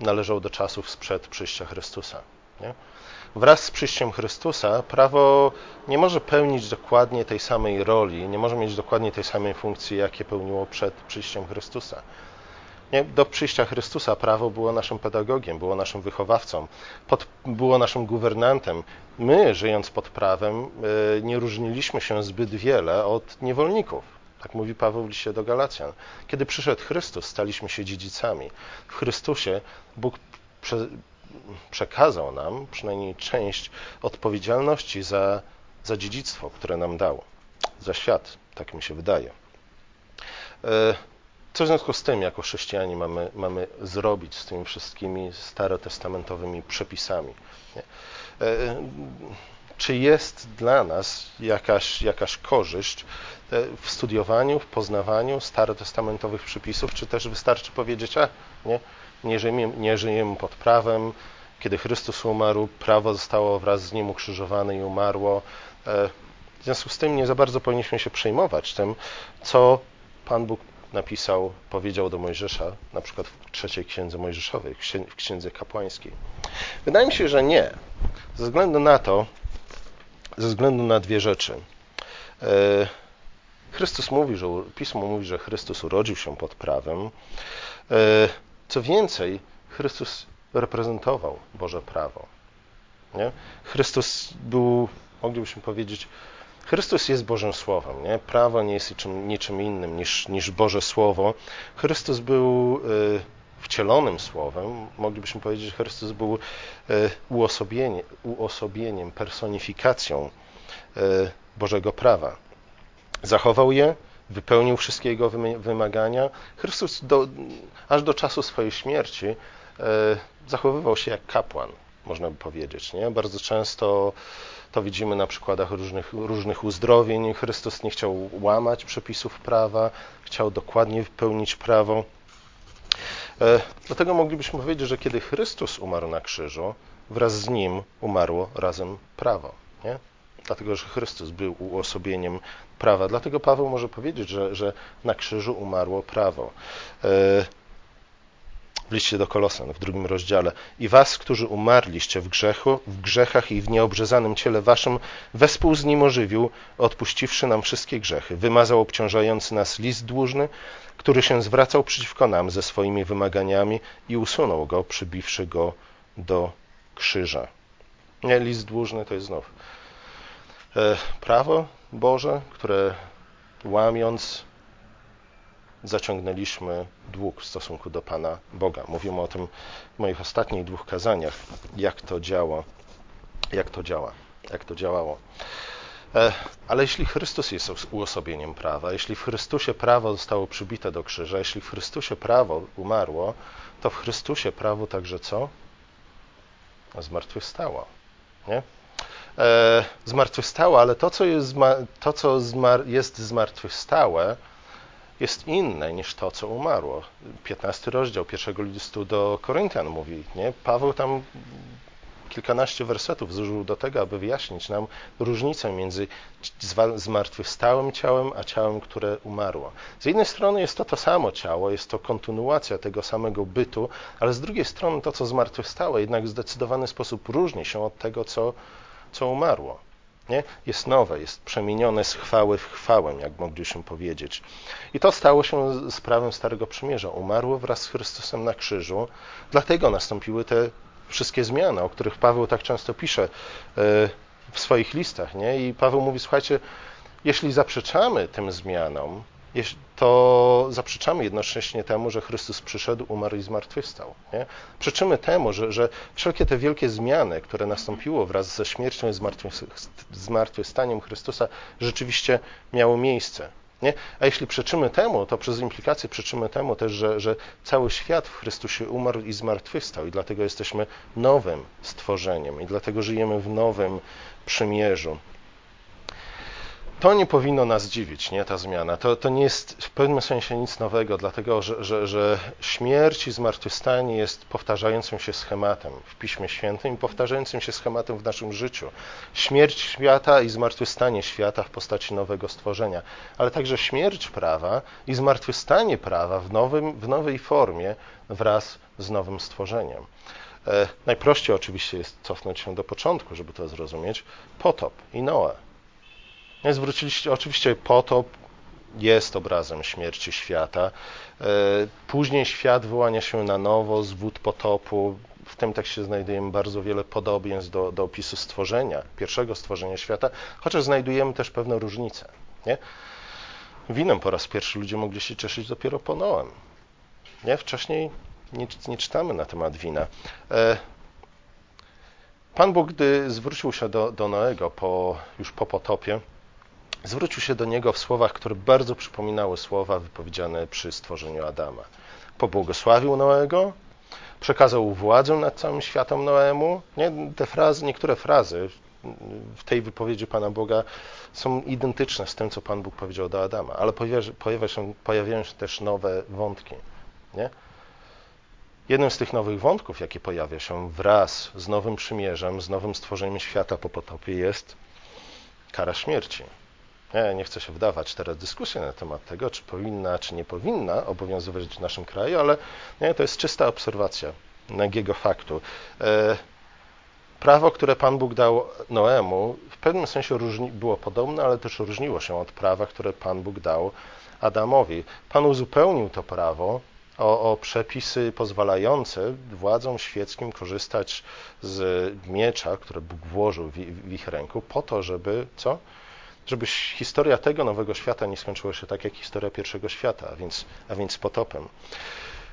należał do czasów sprzed przyjścia Chrystusa. Nie? Wraz z przyjściem Chrystusa prawo nie może pełnić dokładnie tej samej roli, nie może mieć dokładnie tej samej funkcji, jakie pełniło przed przyjściem Chrystusa. Nie? Do przyjścia Chrystusa prawo było naszym pedagogiem, było naszym wychowawcą, pod, było naszym guwernantem. My, żyjąc pod prawem, e, nie różniliśmy się zbyt wiele od niewolników. Tak mówi Paweł w liście do Galacjan. Kiedy przyszedł Chrystus, staliśmy się dziedzicami. W Chrystusie Bóg prze, przekazał nam przynajmniej część odpowiedzialności za, za dziedzictwo, które nam dał, za świat, tak mi się wydaje. E, co w związku z tym, jako chrześcijanie, mamy, mamy zrobić z tymi wszystkimi starotestamentowymi przepisami? Nie? E, czy jest dla nas jakaś, jakaś korzyść w studiowaniu, w poznawaniu starotestamentowych przepisów, czy też wystarczy powiedzieć, a nie, nie, żyjemy, nie żyjemy pod prawem, kiedy Chrystus umarł, prawo zostało wraz z Nim ukrzyżowane i umarło. E, w związku z tym nie za bardzo powinniśmy się przejmować tym, co Pan Bóg napisał, powiedział do Mojżesza, na przykład w trzeciej księdze Mojżeszowej, w księdze kapłańskiej. Wydaje mi się, że nie. Ze względu na to, ze względu na dwie rzeczy. E, Chrystus mówi, że Pismo mówi, że Chrystus urodził się pod prawem. E, co więcej, Chrystus reprezentował Boże prawo. Nie? Chrystus był, moglibyśmy powiedzieć, Chrystus jest Bożym Słowem. Nie? Prawo nie jest niczym, niczym innym niż, niż Boże Słowo. Chrystus był y, wcielonym Słowem. Moglibyśmy powiedzieć, że Chrystus był y, uosobienie, uosobieniem, personifikacją y, Bożego prawa. Zachował je, wypełnił wszystkie jego wymagania. Chrystus do, aż do czasu swojej śmierci zachowywał się jak kapłan, można by powiedzieć. Nie? Bardzo często to widzimy na przykładach różnych, różnych uzdrowień. Chrystus nie chciał łamać przepisów prawa, chciał dokładnie wypełnić prawo. E, dlatego moglibyśmy powiedzieć, że kiedy Chrystus umarł na krzyżu, wraz z nim umarło razem prawo. Nie? Dlatego, że Chrystus był uosobieniem prawa. Dlatego Paweł może powiedzieć, że, że na krzyżu umarło prawo. W liście do Kolosan w drugim rozdziale. I was, którzy umarliście w grzechu, w grzechach i w nieobrzezanym ciele waszym, wespół z nim ożywił, odpuściwszy nam wszystkie grzechy. Wymazał obciążający nas list dłużny, który się zwracał przeciwko nam ze swoimi wymaganiami i usunął go, przybiwszy go do krzyża. Nie, list dłużny to jest znów e, prawo Boże, które łamiąc zaciągnęliśmy dług w stosunku do Pana Boga. Mówimy o tym w moich ostatnich dwóch kazaniach, jak to działa, jak to działa, jak to działało. E, ale jeśli Chrystus jest uosobieniem prawa, jeśli w Chrystusie prawo zostało przybite do krzyża, jeśli w Chrystusie prawo umarło, to w Chrystusie prawo także co? Zmartwychwstało. Nie? E, zmartwychwstało, ale to, co jest, to, co jest zmartwychwstałe, jest inne niż to, co umarło. 15 rozdział pierwszego listu do Koryntian mówi, nie? Paweł tam kilkanaście wersetów zużył do tego, aby wyjaśnić nam różnicę między zmartwychwstałym ciałem, a ciałem, które umarło. Z jednej strony jest to to samo ciało, jest to kontynuacja tego samego bytu, ale z drugiej strony to, co zmartwychwstało, jednak w zdecydowany sposób różni się od tego, co, co umarło. Nie? Jest nowe, jest przemienione z chwały w chwałę, jak mogliśmy powiedzieć. I to stało się sprawą Starego Przymierza. Umarło wraz z Chrystusem na krzyżu, dlatego nastąpiły te wszystkie zmiany, o których Paweł tak często pisze e, w swoich listach. Nie? I Paweł mówi, słuchajcie, jeśli zaprzeczamy tym zmianom, to zaprzeczamy jednocześnie temu, że Chrystus przyszedł, umarł i zmartwychwstał. Nie? Przeczymy temu, że, że wszelkie te wielkie zmiany, które nastąpiło wraz ze śmiercią i zmartwychwstaniem Chrystusa, rzeczywiście miały miejsce. Nie? A jeśli przeczymy temu, to przez implikację przeczymy temu też, że, że cały świat w Chrystusie umarł i zmartwychwstał i dlatego jesteśmy nowym stworzeniem i dlatego żyjemy w nowym przymierzu to nie powinno nas dziwić, nie, ta zmiana. To, to nie jest w pewnym sensie nic nowego, dlatego że, że, że śmierć i zmartwychwstanie jest powtarzającym się schematem w Piśmie Świętym i powtarzającym się schematem w naszym życiu. Śmierć świata i zmartwychwstanie świata w postaci nowego stworzenia, ale także śmierć prawa i zmartwychwstanie prawa w, nowym, w nowej formie wraz z nowym stworzeniem. E, najprościej oczywiście jest cofnąć się do początku, żeby to zrozumieć. Potop i Noe Zwróciliście, oczywiście potop jest obrazem śmierci świata. E, później świat wyłania się na nowo z wód potopu. W tym tekście znajdujemy bardzo wiele podobieństw do, do opisu stworzenia, pierwszego stworzenia świata, chociaż znajdujemy też pewne różnice. Nie? Winem po raz pierwszy ludzie mogli się cieszyć dopiero po Noem. Nie? Wcześniej nie, nie czytamy na temat wina. E, Pan Bóg, gdy zwrócił się do, do Noego po, już po potopie, zwrócił się do niego w słowach, które bardzo przypominały słowa wypowiedziane przy stworzeniu Adama. Pobłogosławił Noego, przekazał władzę nad całym światem Noemu. Nie, te frazy, niektóre frazy w tej wypowiedzi Pana Boga są identyczne z tym, co Pan Bóg powiedział do Adama, ale pojawia, się, pojawiają się też nowe wątki. Nie? Jednym z tych nowych wątków, jakie pojawia się wraz z nowym przymierzem, z nowym stworzeniem świata po potopie, jest kara śmierci. Ja nie chcę się wdawać teraz w dyskusję na temat tego, czy powinna, czy nie powinna obowiązywać w naszym kraju, ale nie, to jest czysta obserwacja nagiego faktu. E, prawo, które Pan Bóg dał Noemu, w pewnym sensie różni, było podobne, ale też różniło się od prawa, które Pan Bóg dał Adamowi. Pan uzupełnił to prawo o, o, przepisy pozwalające władzom świeckim korzystać z miecza, które Bóg włożył w, w ich ręku, po to, żeby co? Żeby historia tego nowego świata nie skończyła się tak jak historia pierwszego świata, a więc, a więc potopem.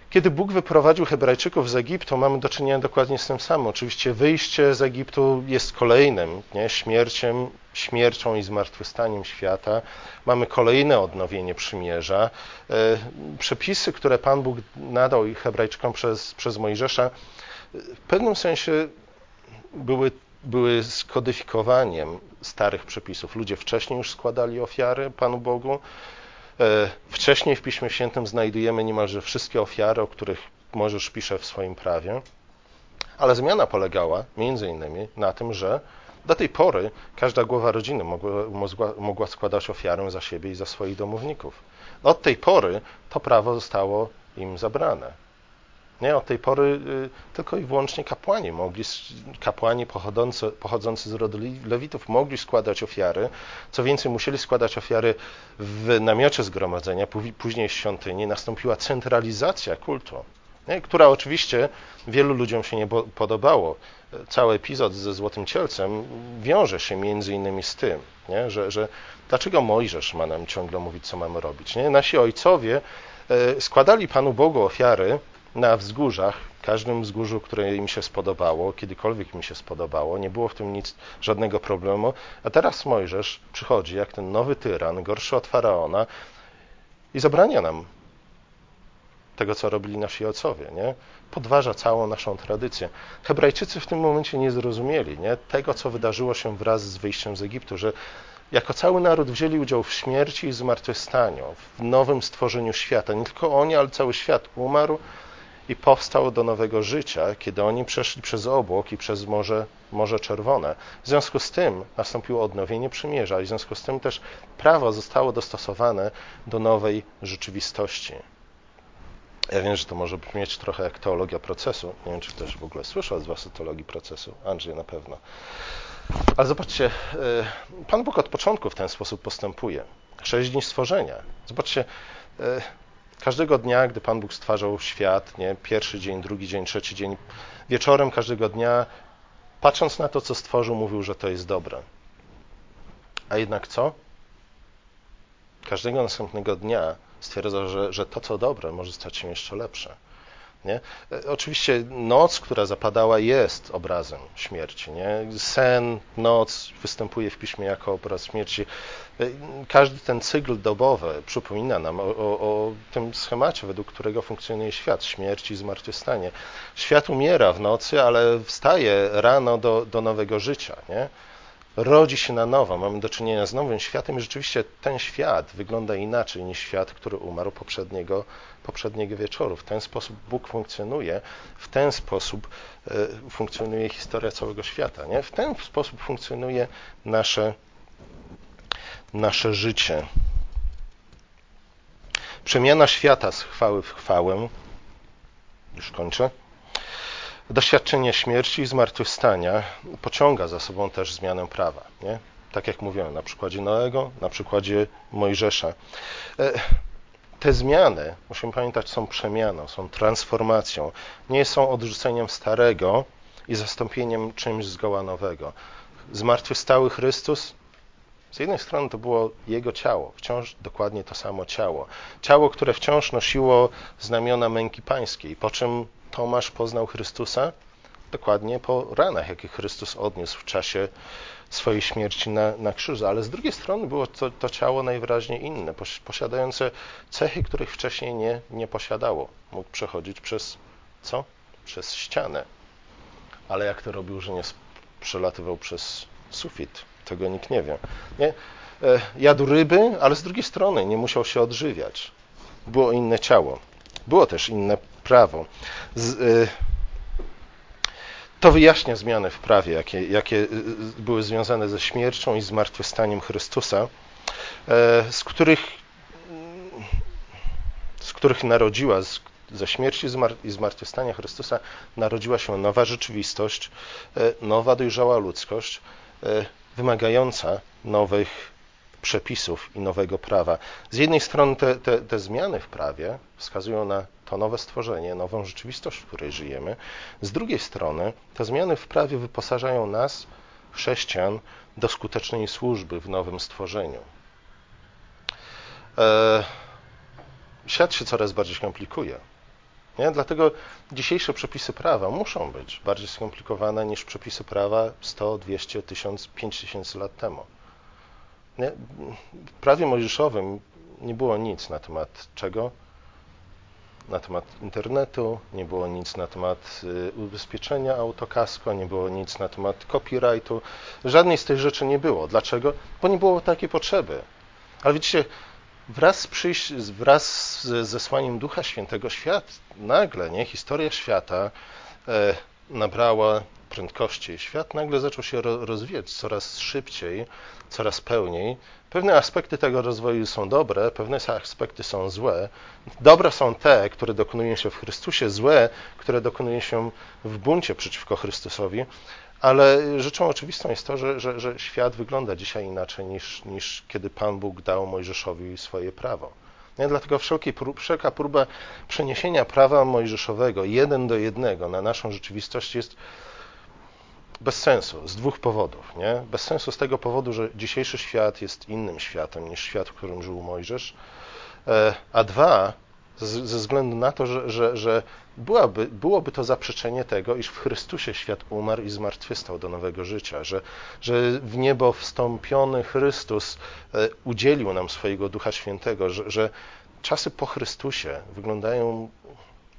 Kiedy Bóg wyprowadził Hebrajczyków z Egiptu, mamy do czynienia dokładnie z tym samym. Oczywiście wyjście z Egiptu jest kolejnym nie? śmierciem, śmiercią i zmartwychwstaniem świata. Mamy kolejne odnowienie przymierza. E, przepisy, które Pan Bóg nadał Hebrajczykom przez, przez Mojżesza, w pewnym sensie były, były skodyfikowaniem starych przepisów. Ludzie wcześniej już składali ofiary Panu Bogu, E, wcześniej w Piśmie Świętym znajdujemy niemalże wszystkie ofiary, o których Możesz pisze w swoim prawie, ale zmiana polegała między innymi na tym, że do tej pory każda głowa rodziny mogła, mogła składać ofiarę za siebie i za swoich domowników. Od tej pory to prawo zostało im zabrane. Nie, od tej pory y, tylko i wyłącznie kapłani mogli, kapłani pochodzący, pochodzący z rodu Lewitów mogli składać ofiary. Co więcej, musieli składać ofiary w namiocie zgromadzenia, później w świątyni. Nastąpiła centralizacja kultu, nie, która oczywiście wielu ludziom się nie podobało. Cały epizod ze Złotym Cielcem wiąże się między innymi z tym, nie, że, że dlaczego Mojżesz ma nam ciągle mówić, co mamy robić. Nie? Nasi ojcowie e, składali Panu Bogu ofiary, na wzgórzach, każdym wzgórzu, które im się spodobało, kiedykolwiek mi się spodobało, nie było w tym nic, żadnego problemu. A teraz Mojżesz przychodzi jak ten nowy tyran, gorszy od faraona i zabrania nam tego, co robili nasi ojcowie, nie? Podważa całą naszą tradycję. Hebrajczycy w tym momencie nie zrozumieli, nie? Tego, co wydarzyło się wraz z wyjściem z Egiptu, że jako cały naród wzięli udział w śmierci i zmartwychwstaniu, w nowym stworzeniu świata. Nie tylko oni, ale cały świat umarł i powstał do nowego życia, kiedy oni przeszli przez obłok i przez Morze, Morze Czerwone. W związku z tym nastąpiło odnowienie przymierza i w związku z tym też prawo zostało dostosowane do nowej rzeczywistości. Ja wiem, że to może brzmieć trochę jak teologia procesu. Nie wiem, czy ktoś w ogóle słyszał z Was o teologii procesu. Andrzej na pewno. Ale zobaczcie, e, Pan Bóg od początku w ten sposób postępuje. Sześć dni stworzenia. Zobaczcie, e, Każdego dnia, gdy Pan Bóg stwarzał świat, nie? pierwszy dzień, drugi dzień, trzeci dzień, wieczorem każdego dnia, patrząc na to, co stworzył, mówił, że to jest dobre. A jednak co? Każdego następnego dnia stwierdzał, że, że to, co dobre, może stać się jeszcze lepsze. Nie? E, oczywiście noc, która zapadała, jest obrazem śmierci. Nie? Sen, noc występuje w piśmie jako obraz śmierci. E, każdy ten cykl dobowy przypomina nam o, o, o tym schemacie, według którego funkcjonuje świat śmierci i zmartwychwstanie. Świat umiera w nocy, ale wstaje rano do, do nowego życia. Nie? Rodzi się na nowo. Mamy do czynienia z nowym światem i rzeczywiście ten świat wygląda inaczej niż świat, który umarł poprzedniego, poprzedniego wieczoru. W ten sposób Bóg funkcjonuje, w ten sposób e, funkcjonuje historia całego świata. Nie? W ten sposób funkcjonuje nasze, nasze życie. Przemiana świata z chwały w chwałę. Już kończę doświadczenie śmierci i zmartwychwstania pociąga za sobą też zmianę prawa. Nie? Tak jak mówiłem, na przykładzie Noego, na przykładzie Mojżesza. E, te zmiany, musimy pamiętać, są przemianą, są transformacją. Nie są odrzuceniem starego i zastąpieniem czymś zgoła nowego. Zmartwychwstały Chrystus z jednej strony to było jego ciało, wciąż dokładnie to samo ciało. Ciało, które wciąż nosiło znamiona męki pańskiej, po czym Tomasz poznał Chrystusa? Dokładnie po ranach, jakie Chrystus odniósł w czasie swojej śmierci na, na krzyżu. Ale z drugiej strony było to, to ciało najwyraźniej inne, posiadające cechy, których wcześniej nie, nie posiadało. Mógł przechodzić przez co? Przez ścianę. Ale jak to robił, że nie przelatywał przez Sufit. Tego nikt nie wie. Nie? E, jadł ryby, ale z drugiej strony nie musiał się odżywiać. Było inne ciało. Było też inne prawo. Z, y, to wyjaśnia zmiany w prawie, jakie, jakie y, były związane ze śmiercią i zmartwychwstaniem Chrystusa, y, z których, z których narodziła, z, ze śmierci i zmartwychwstania Chrystusa narodziła się nowa rzeczywistość, nowa dojrzała ludzkość, wymagająca nowych przepisów i nowego prawa. Z jednej strony te, te, te zmiany w prawie wskazują na to nowe stworzenie, nową rzeczywistość, w której żyjemy. Z drugiej strony te zmiany w prawie wyposażają nas, chrześcijan, do skutecznej służby w nowym stworzeniu. E, świat się coraz bardziej komplikuje. Nie? Dlatego dzisiejsze przepisy prawa muszą być bardziej skomplikowane niż przepisy prawa 100, 200, 1000, 5000 lat temu. Nie? W prawie mojżeszowym nie było nic na temat czego? Na temat internetu, nie było nic na temat y, ubezpieczenia autokasko, nie było nic na temat copyrightu. Żadnej z tych rzeczy nie było. Dlaczego? Bo nie było takiej potrzeby. Ale widzicie, wraz z, wraz z zesłaniem Ducha Świętego świat, nagle, nie, historia świata e, nabrała prędkości. Świat nagle zaczął się rozwijać coraz szybciej, coraz pełniej. Pewne aspekty tego rozwoju są dobre, pewne aspekty są złe. Dobre są te, które dokonują się w Chrystusie, złe, które dokonują się w buncie przeciwko Chrystusowi. Ale rzeczą oczywistą jest to, że, że, że świat wygląda dzisiaj inaczej niż, niż kiedy Pan Bóg dał Mojżeszowi swoje prawo. Nie? Dlatego wszelkie, wszelka próba przeniesienia prawa mojżeszowego jeden do jednego na naszą rzeczywistość jest bez sensu z dwóch powodów. Nie? Bez sensu z tego powodu, że dzisiejszy świat jest innym światem niż świat, w którym żył Mojżesz, e, a dwa, ze względu na to, że, że, że byłaby, byłoby to zaprzeczenie tego, iż w Chrystusie świat umarł i zmartwychwstał do nowego życia, że, że w niebo wstąpiony Chrystus e, udzielił nam swojego Ducha Świętego, że, że czasy po Chrystusie wyglądają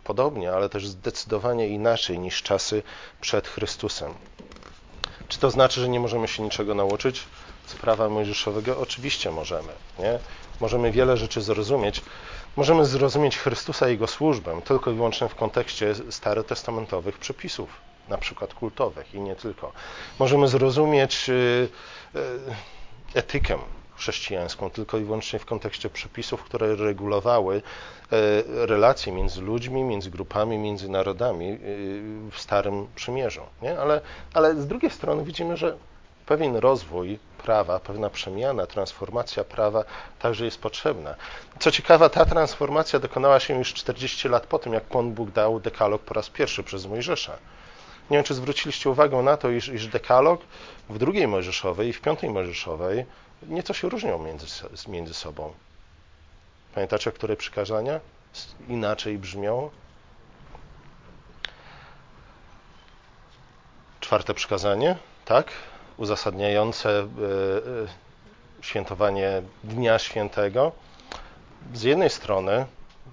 podobnie, ale też zdecydowanie inaczej niż czasy przed Chrystusem. Czy to znaczy, że nie możemy się niczego nauczyć z prawa mojżeszowego? Oczywiście możemy. Nie? Możemy wiele rzeczy zrozumieć. Możemy zrozumieć Chrystusa i Jego służbę tylko i wyłącznie w kontekście starotestamentowych przepisów, na przykład kultowych i nie tylko. Możemy zrozumieć y, y, etykę chrześcijańską tylko i wyłącznie w kontekście przepisów, które regulowały e, relacje między ludźmi, między grupami, między narodami e, w Starym Przymierzu. Nie? Ale, ale z drugiej strony widzimy, że pewien rozwój prawa, pewna przemiana, transformacja prawa także jest potrzebna. Co ciekawe, ta transformacja dokonała się już 40 lat po tym, jak Pan Bóg dał dekalog po raz pierwszy przez Mojżesza. Nie wiem, czy zwróciliście uwagę na to, iż, iż dekalog w drugiej Mojżeszowej i w piątej Mojżeszowej nieco się różnią między, między sobą. Pamiętacie, które przykazania inaczej brzmią? Czwarte przykazanie, tak? Uzasadniające e, e, świętowanie Dnia Świętego. Z jednej strony,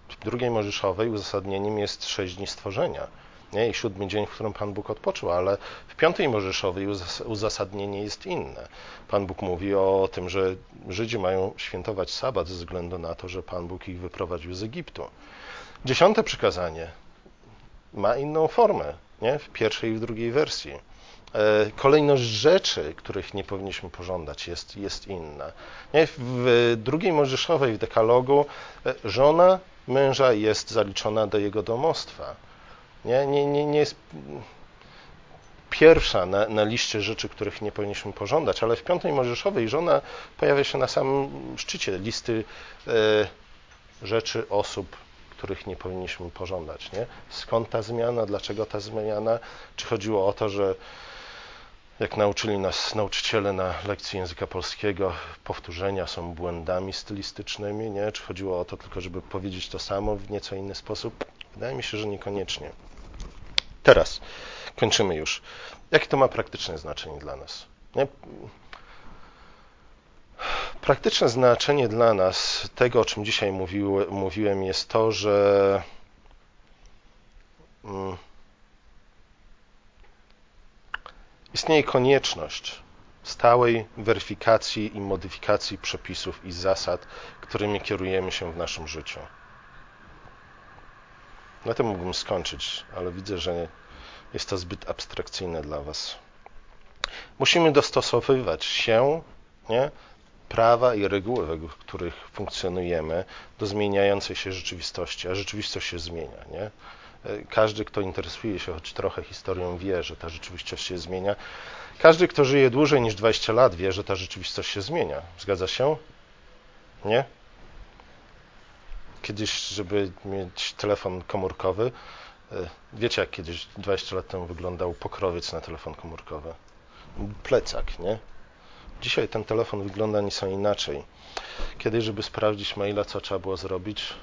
w drugiej Mojżeszowej uzasadnieniem jest sześć dni stworzenia nie? i siódmy dzień, w którym Pan Bóg odpoczął, ale w piątej Mojżeszowej uzasadnienie jest inne. Pan Bóg mówi o tym, że Żydzi mają świętować sabat ze względu na to, że Pan Bóg ich wyprowadził z Egiptu. Dziesiąte przykazanie ma inną formę, nie? w pierwszej i w drugiej wersji. E, kolejność rzeczy, których nie powinniśmy pożądać, jest, jest inna. W drugiej Mojżeszowej, w dekalogu, e, żona męża jest zaliczona do jego domostwa. Nie, nie, nie, nie jest pierwsza na, na liście rzeczy, których nie powinniśmy pożądać, ale w piątej Mojżeszowej żona pojawia się na samym szczycie listy e, rzeczy, osób, których nie powinniśmy pożądać. Nie? Skąd ta zmiana? Dlaczego ta zmiana? Czy chodziło o to, że jak nauczyli nas nauczyciele na lekcji języka polskiego, powtórzenia są błędami stylistycznymi, nie? Czy chodziło o to tylko, żeby powiedzieć to samo w nieco inny sposób? Wydaje mi się, że niekoniecznie. Teraz kończymy już. Jakie to ma praktyczne znaczenie dla nas? Nie? Praktyczne znaczenie dla nas tego, o czym dzisiaj mówił, mówiłem, jest to, że mm, istnieje konieczność stałej weryfikacji i modyfikacji przepisów i zasad, którymi kierujemy się w naszym życiu. Na tym mógłbym skończyć, ale widzę, że jest to zbyt abstrakcyjne dla Was. Musimy dostosowywać się, nie? prawa i reguły, według których funkcjonujemy, do zmieniającej się rzeczywistości, a rzeczywistość się zmienia. Nie? Każdy, kto interesuje się choć trochę historią, wie, że ta rzeczywistość się zmienia. Każdy, kto żyje dłużej niż 20 lat, wie, że ta rzeczywistość się zmienia. Zgadza się? Nie? Kiedyś, żeby mieć telefon komórkowy, e, wiecie, jak kiedyś 20 lat temu wyglądał pokrowiec na telefon komórkowy? Plecak, nie? Dzisiaj ten telefon wygląda nieco inaczej. Kiedyś, żeby sprawdzić maila, co trzeba było zrobić?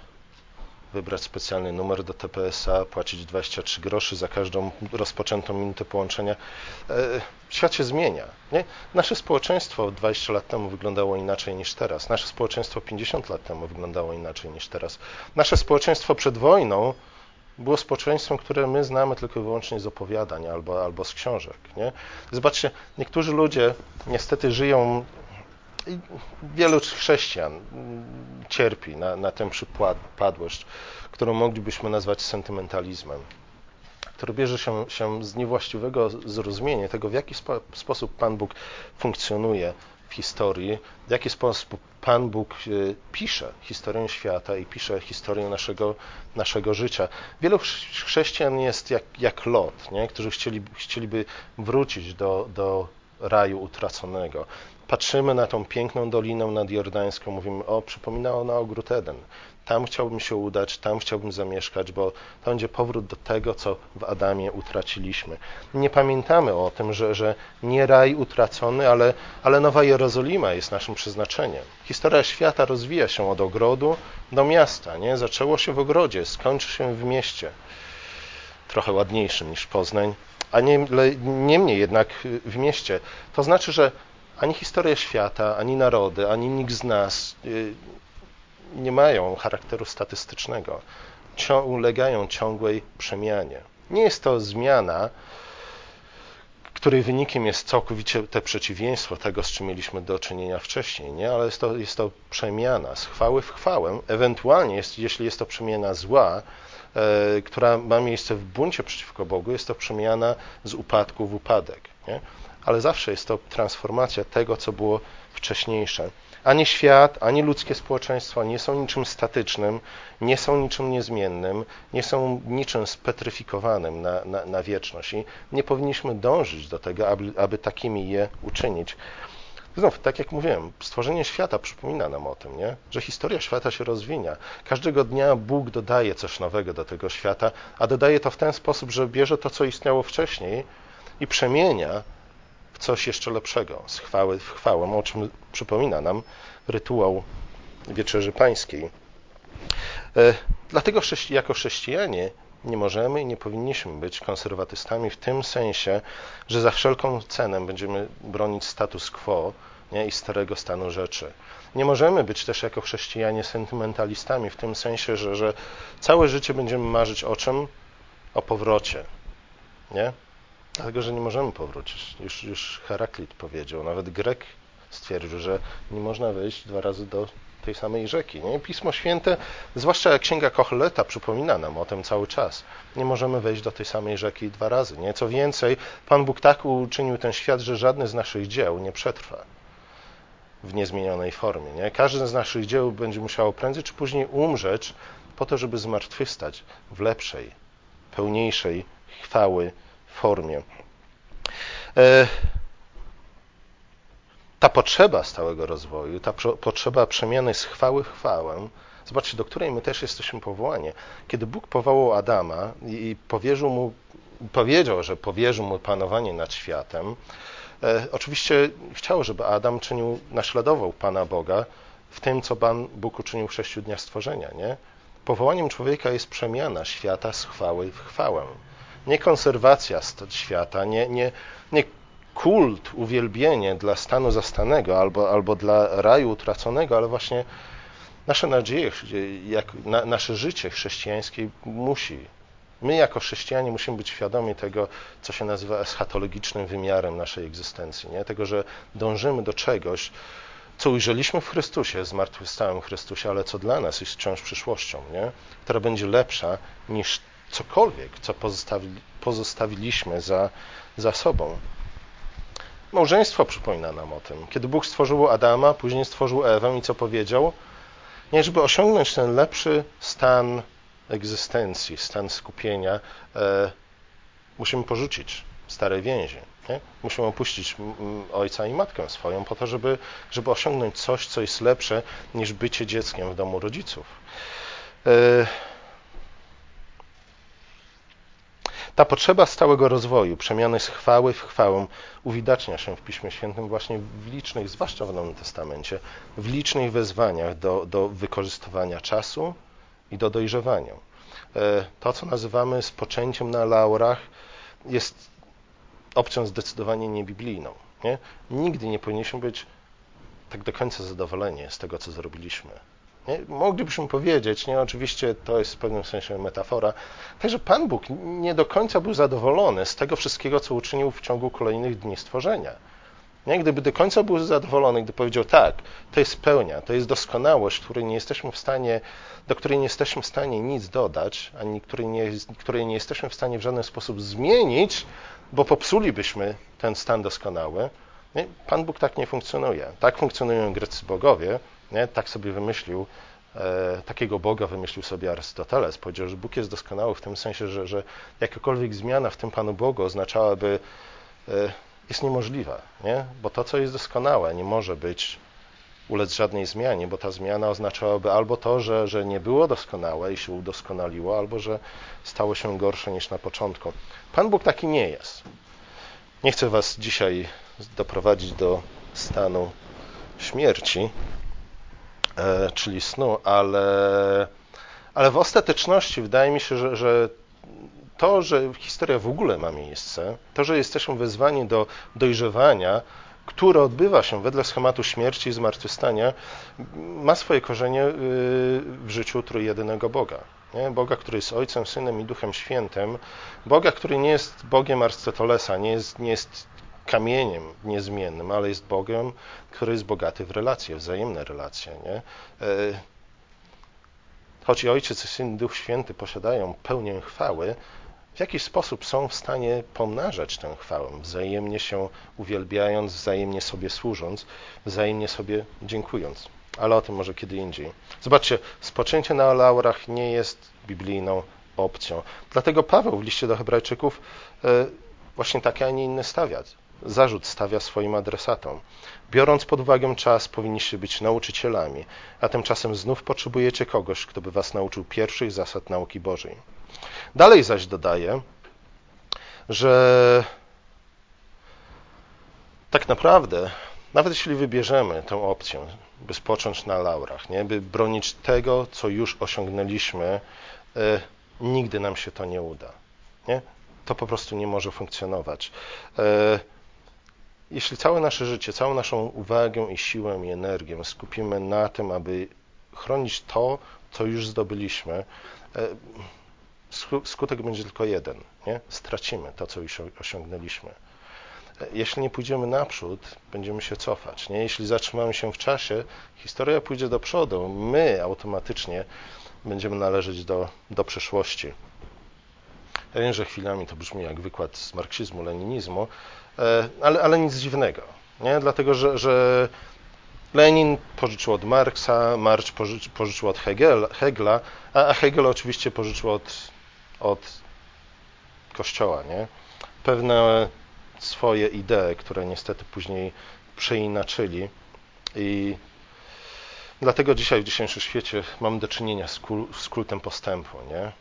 Wybrać specjalny numer do TPS-a, płacić 23 groszy za każdą rozpoczętą minutę połączenia. E, świat się zmienia. Nie? Nasze społeczeństwo 20 lat temu wyglądało inaczej niż teraz. Nasze społeczeństwo 50 lat temu wyglądało inaczej niż teraz. Nasze społeczeństwo przed wojną było społeczeństwem, które my znamy tylko i wyłącznie z opowiadań albo, albo z książek. Nie? Zobaczcie, niektórzy ludzie niestety żyją wielu chrześcijan cierpi na, na tę przypadłość, którą moglibyśmy nazwać sentymentalizmem, który bierze się, się z niewłaściwego zrozumienia tego, w jaki spo, sposób Pan Bóg funkcjonuje w historii, w jaki sposób Pan Bóg e, pisze historię świata i pisze historię naszego, naszego życia. Wielu chrześcijan jest jak, jak Lot, nie? którzy chcieli, chcieliby wrócić do, do raju utraconego patrzymy na tą piękną dolinę nadjordańską, mówimy, o, przypomina ona ogród Eden. Tam chciałbym się udać, tam chciałbym zamieszkać, bo to będzie powrót do tego, co w Adamie utraciliśmy. Nie pamiętamy o tym, że, że nie raj utracony, ale, ale Nowa Jerozolima jest naszym przeznaczeniem. Historia świata rozwija się od ogrodu do miasta. Nie? Zaczęło się w ogrodzie, skończy się w mieście. Trochę ładniejszym niż Poznań, a niemniej nie jednak w mieście. To znaczy, że ani historia świata, ani narody, ani nikt z nas y, nie mają charakteru statystycznego. Ulegają ciągłej przemianie. Nie jest to zmiana, której wynikiem jest całkowicie te przeciwieństwo tego, z czym mieliśmy do czynienia wcześniej, nie? ale jest to, jest to przemiana z chwały w chwałę. Ewentualnie, jest, jeśli jest to przemiana zła, e, która ma miejsce w buncie przeciwko Bogu, jest to przemiana z upadku w upadek. Nie? Ale zawsze jest to transformacja tego, co było wcześniejsze. Ani świat, ani ludzkie społeczeństwo nie są niczym statycznym, nie są niczym niezmiennym, nie są niczym spetryfikowanym na, na, na wieczność i nie powinniśmy dążyć do tego, aby, aby takimi je uczynić. Znów, tak jak mówiłem, stworzenie świata przypomina nam o tym, nie? że historia świata się rozwinia. Każdego dnia Bóg dodaje coś nowego do tego świata, a dodaje to w ten sposób, że bierze to, co istniało wcześniej i przemienia coś jeszcze lepszego, z chwały w chwałę, o czym przypomina nam rytuał Wieczerzy Pańskiej. E, dlatego jako chrześcijanie nie możemy i nie powinniśmy być konserwatystami w tym sensie, że za wszelką cenę będziemy bronić status quo nie, i starego stanu rzeczy. Nie możemy być też jako chrześcijanie sentymentalistami w tym sensie, że, że całe życie będziemy marzyć o czym? O powrocie. Nie? Dlatego, że nie możemy powrócić. Już, już Heraklit powiedział, nawet Grek stwierdził, że nie można wejść dwa razy do tej samej rzeki. Nie? Pismo Święte, zwłaszcza Księga Kochleta, przypomina nam o tym cały czas. Nie możemy wejść do tej samej rzeki dwa razy. Nie? Co więcej, Pan Bóg tak uczynił ten świat, że żadne z naszych dzieł nie przetrwa w niezmienionej formie. Nie? Każde z naszych dzieł będzie musiało prędzej czy później umrzeć po to, żeby zmartwychwstać w lepszej, pełniejszej chwały formie. E, ta potrzeba stałego rozwoju, ta potrzeba przemiany z chwały w chwałę, zobaczcie, do której my też jesteśmy powołani. Kiedy Bóg powołał Adama i powierzył mu, powiedział, że powierzył mu panowanie nad światem, e, oczywiście chciał, żeby Adam czynił, naśladował Pana Boga w tym, co Pan Bóg uczynił w sześciu dniach stworzenia. Nie? Powołaniem człowieka jest przemiana świata z chwały w chwałę nie konserwacja świata, nie, nie, nie kult, uwielbienie dla stanu zastanego albo, albo dla raju utraconego, ale właśnie nasze nadzieje, jak na, nasze życie chrześcijańskie musi My jako chrześcijanie musimy być świadomi tego, co się nazywa eschatologicznym wymiarem naszej egzystencji, nie? tego, że dążymy do czegoś, co ujrzeliśmy w Chrystusie, zmartwychwstałym Chrystusie, ale co dla nas jest wciąż przyszłością, nie? która będzie lepsza niż cokolwiek, co pozostawi, pozostawiliśmy za, za sobą. Małżeństwo przypomina nam o tym. Kiedy Bóg stworzył Adama, później stworzył Ewę i co powiedział? Nie, żeby osiągnąć ten lepszy stan egzystencji, stan skupienia, e, musimy porzucić stare więzi. Nie? Musimy opuścić ojca i matkę swoją po to, żeby, żeby osiągnąć coś, co jest lepsze niż bycie dzieckiem w domu rodziców. E, ta potrzeba stałego rozwoju, przemiany z chwały w chwałę uwidacznia się w Piśmie Świętym właśnie w licznych, zwłaszcza w Nowym Testamencie, w licznych wezwaniach do, do wykorzystywania czasu i do dojrzewania. E, to, co nazywamy spoczęciem na laurach, jest opcją zdecydowanie niebiblijną. Nie? Nigdy nie powinniśmy być tak do końca zadowoleni z tego, co zrobiliśmy. Nie? Moglibyśmy powiedzieć, nie, oczywiście to jest w pewnym sensie metafora, także Pan Bóg nie do końca był zadowolony z tego wszystkiego, co uczynił w ciągu kolejnych dni stworzenia. Nie? Gdyby do końca był zadowolony, gdy powiedział tak, to jest pełnia, to jest doskonałość, której nie jesteśmy w stanie, do której nie jesteśmy w stanie nic dodać, ani której nie, której nie jesteśmy w stanie w żaden sposób zmienić, bo popsulibyśmy ten stan doskonały. Nie? Pan Bóg tak nie funkcjonuje. Tak funkcjonują grecy bogowie, nie? Tak sobie wymyślił, e, takiego Boga wymyślił sobie Arystoteles. Powiedział, że Bóg jest doskonały w tym sensie, że, że jakakolwiek zmiana w tym Panu Bogu oznaczałaby, e, jest niemożliwa, nie? bo to, co jest doskonałe, nie może być ulec żadnej zmianie, bo ta zmiana oznaczałaby albo to, że, że nie było doskonałe i się udoskonaliło, albo że stało się gorsze niż na początku. Pan Bóg taki nie jest. Nie chcę Was dzisiaj doprowadzić do stanu śmierci, czyli snu, ale, ale w ostateczności wydaje mi się, że, że to, że historia w ogóle ma miejsce, to, że jesteśmy wezwani do dojrzewania, które odbywa się wedle schematu śmierci i zmartwychwstania, ma swoje korzenie y, w życiu trójjedynego Boga. Nie? Boga, który jest Ojcem, Synem i Duchem Świętym. Boga, który nie jest Bogiem Arcetolesa, nie jest, nie jest kamieniem niezmiennym, ale jest Bogiem, który jest bogaty w relacje, wzajemne relacje. Nie? E, choć i Ojciec, Syn, Duch Święty posiadają pełnię chwały, w jakiś sposób są w stanie pomnażać tę chwałę, wzajemnie się uwielbiając, wzajemnie sobie służąc, wzajemnie sobie dziękując. Ale o tym może kiedy indziej. Zobaczcie, spoczęcie na laurach nie jest biblijną opcją. Dlatego Paweł w liście do Hebrajczyków e, właśnie takie, a nie inne stawia zarzut stawia swoim adresatom. Biorąc pod uwagę czas, powinniście być nauczycielami, a tymczasem znów potrzebujecie kogoś, kto by was nauczył pierwszych zasad nauki Bożej. Dalej zaś dodaje, że tak naprawdę, nawet jeśli wybierzemy tę opcję, by spocząć na laurach, nie? by bronić tego, co już osiągnęliśmy, e, nigdy nam się to nie uda. Nie? To po prostu nie może funkcjonować. E, jeśli całe nasze życie, całą naszą uwagę i siłę i energię skupimy na tym, aby chronić to, co już zdobyliśmy, e, skutek będzie tylko jeden. Nie? Stracimy to, co już osiągnęliśmy. E, jeśli nie pójdziemy naprzód, będziemy się cofać. Nie? Jeśli zatrzymamy się w czasie, historia pójdzie do przodu. My automatycznie będziemy należeć do, do przeszłości. Ja wiem, że chwilami to brzmi jak wykład z marksizmu, leninizmu, ale, ale nic dziwnego, nie? dlatego że, że Lenin pożyczył od Marksa, Marx pożyczy, pożyczył od Hegel, Hegla, a Hegel oczywiście pożyczył od, od Kościoła. Nie? Pewne swoje idee, które niestety później przeinaczyli i dlatego dzisiaj w dzisiejszym świecie mamy do czynienia z, kul, z kultem postępu. Nie?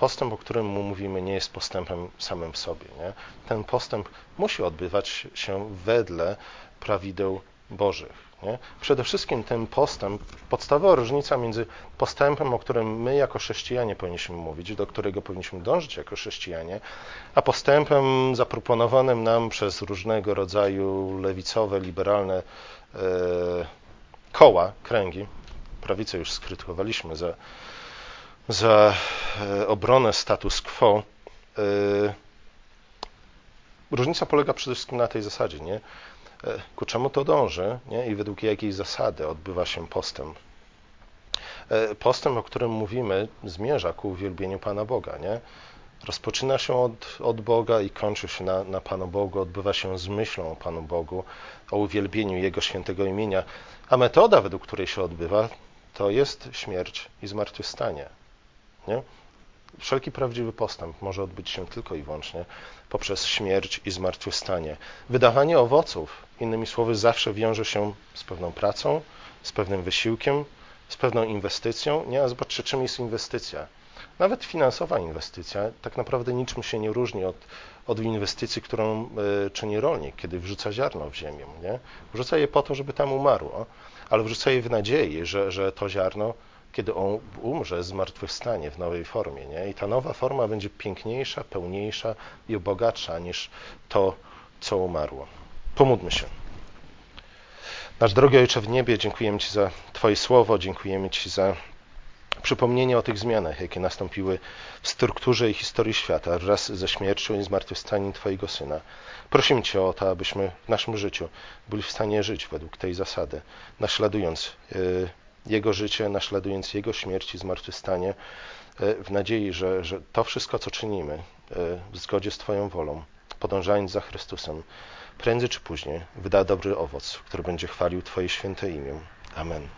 Postęp, o którym mu mówimy, nie jest postępem samym w sobie. Nie? Ten postęp musi odbywać się wedle prawideł Bożych. Nie? Przede wszystkim ten postęp, podstawowa różnica między postępem, o którym my jako chrześcijanie powinniśmy mówić, do którego powinniśmy dążyć jako chrześcijanie, a postępem zaproponowanym nam przez różnego rodzaju lewicowe, liberalne e, koła, kręgi. Prawicę już skrytykowaliśmy za za e, obronę status quo. E, różnica polega przede wszystkim na tej zasadzie, nie? E, ku czemu to dąży nie? i według jakiej zasady odbywa się postęp. Postęp, o którym mówimy, zmierza ku uwielbieniu Pana Boga. Nie? Rozpoczyna się od, od Boga i kończy się na, na Panu Bogu, odbywa się z myślą o Panu Bogu, o uwielbieniu Jego świętego imienia. A metoda, według której się odbywa, to jest śmierć i zmartwychwstanie. Nie? Wszelki prawdziwy postęp może odbyć się tylko i wyłącznie poprzez śmierć i zmartwychwstanie. Wydawanie owoców, innymi słowy, zawsze wiąże się z pewną pracą, z pewnym wysiłkiem, z pewną inwestycją. Nie, a zobaczcie, czym jest inwestycja. Nawet finansowa inwestycja tak naprawdę niczym się nie różni od, od inwestycji, którą y, czyni rolnik, kiedy wrzuca ziarno w ziemię. Nie? Wrzuca je po to, żeby tam umarło, ale wrzuca je w nadziei, że, że to ziarno kiedy on umrze, zmartwychwstanie w nowej formie. Nie? I ta nowa forma będzie piękniejsza, pełniejsza i bogatsza niż to, co umarło. Pomódmy się. Nasz drogi Ojcze w niebie, dziękujemy Ci za Twoje słowo, dziękujemy Ci za przypomnienie o tych zmianach, jakie nastąpiły w strukturze i historii świata wraz ze śmiercią i zmartwychwstaniem Twojego Syna. Prosimy Cię o to, abyśmy w naszym życiu byli w stanie żyć według tej zasady, naśladując yy, jego życie, naśladując Jego śmierć i zmartwychwstanie, e, w nadziei, że, że to wszystko, co czynimy e, w zgodzie z Twoją wolą, podążając za Chrystusem, prędzej czy później wyda dobry owoc, który będzie chwalił Twoje święte imię. Amen.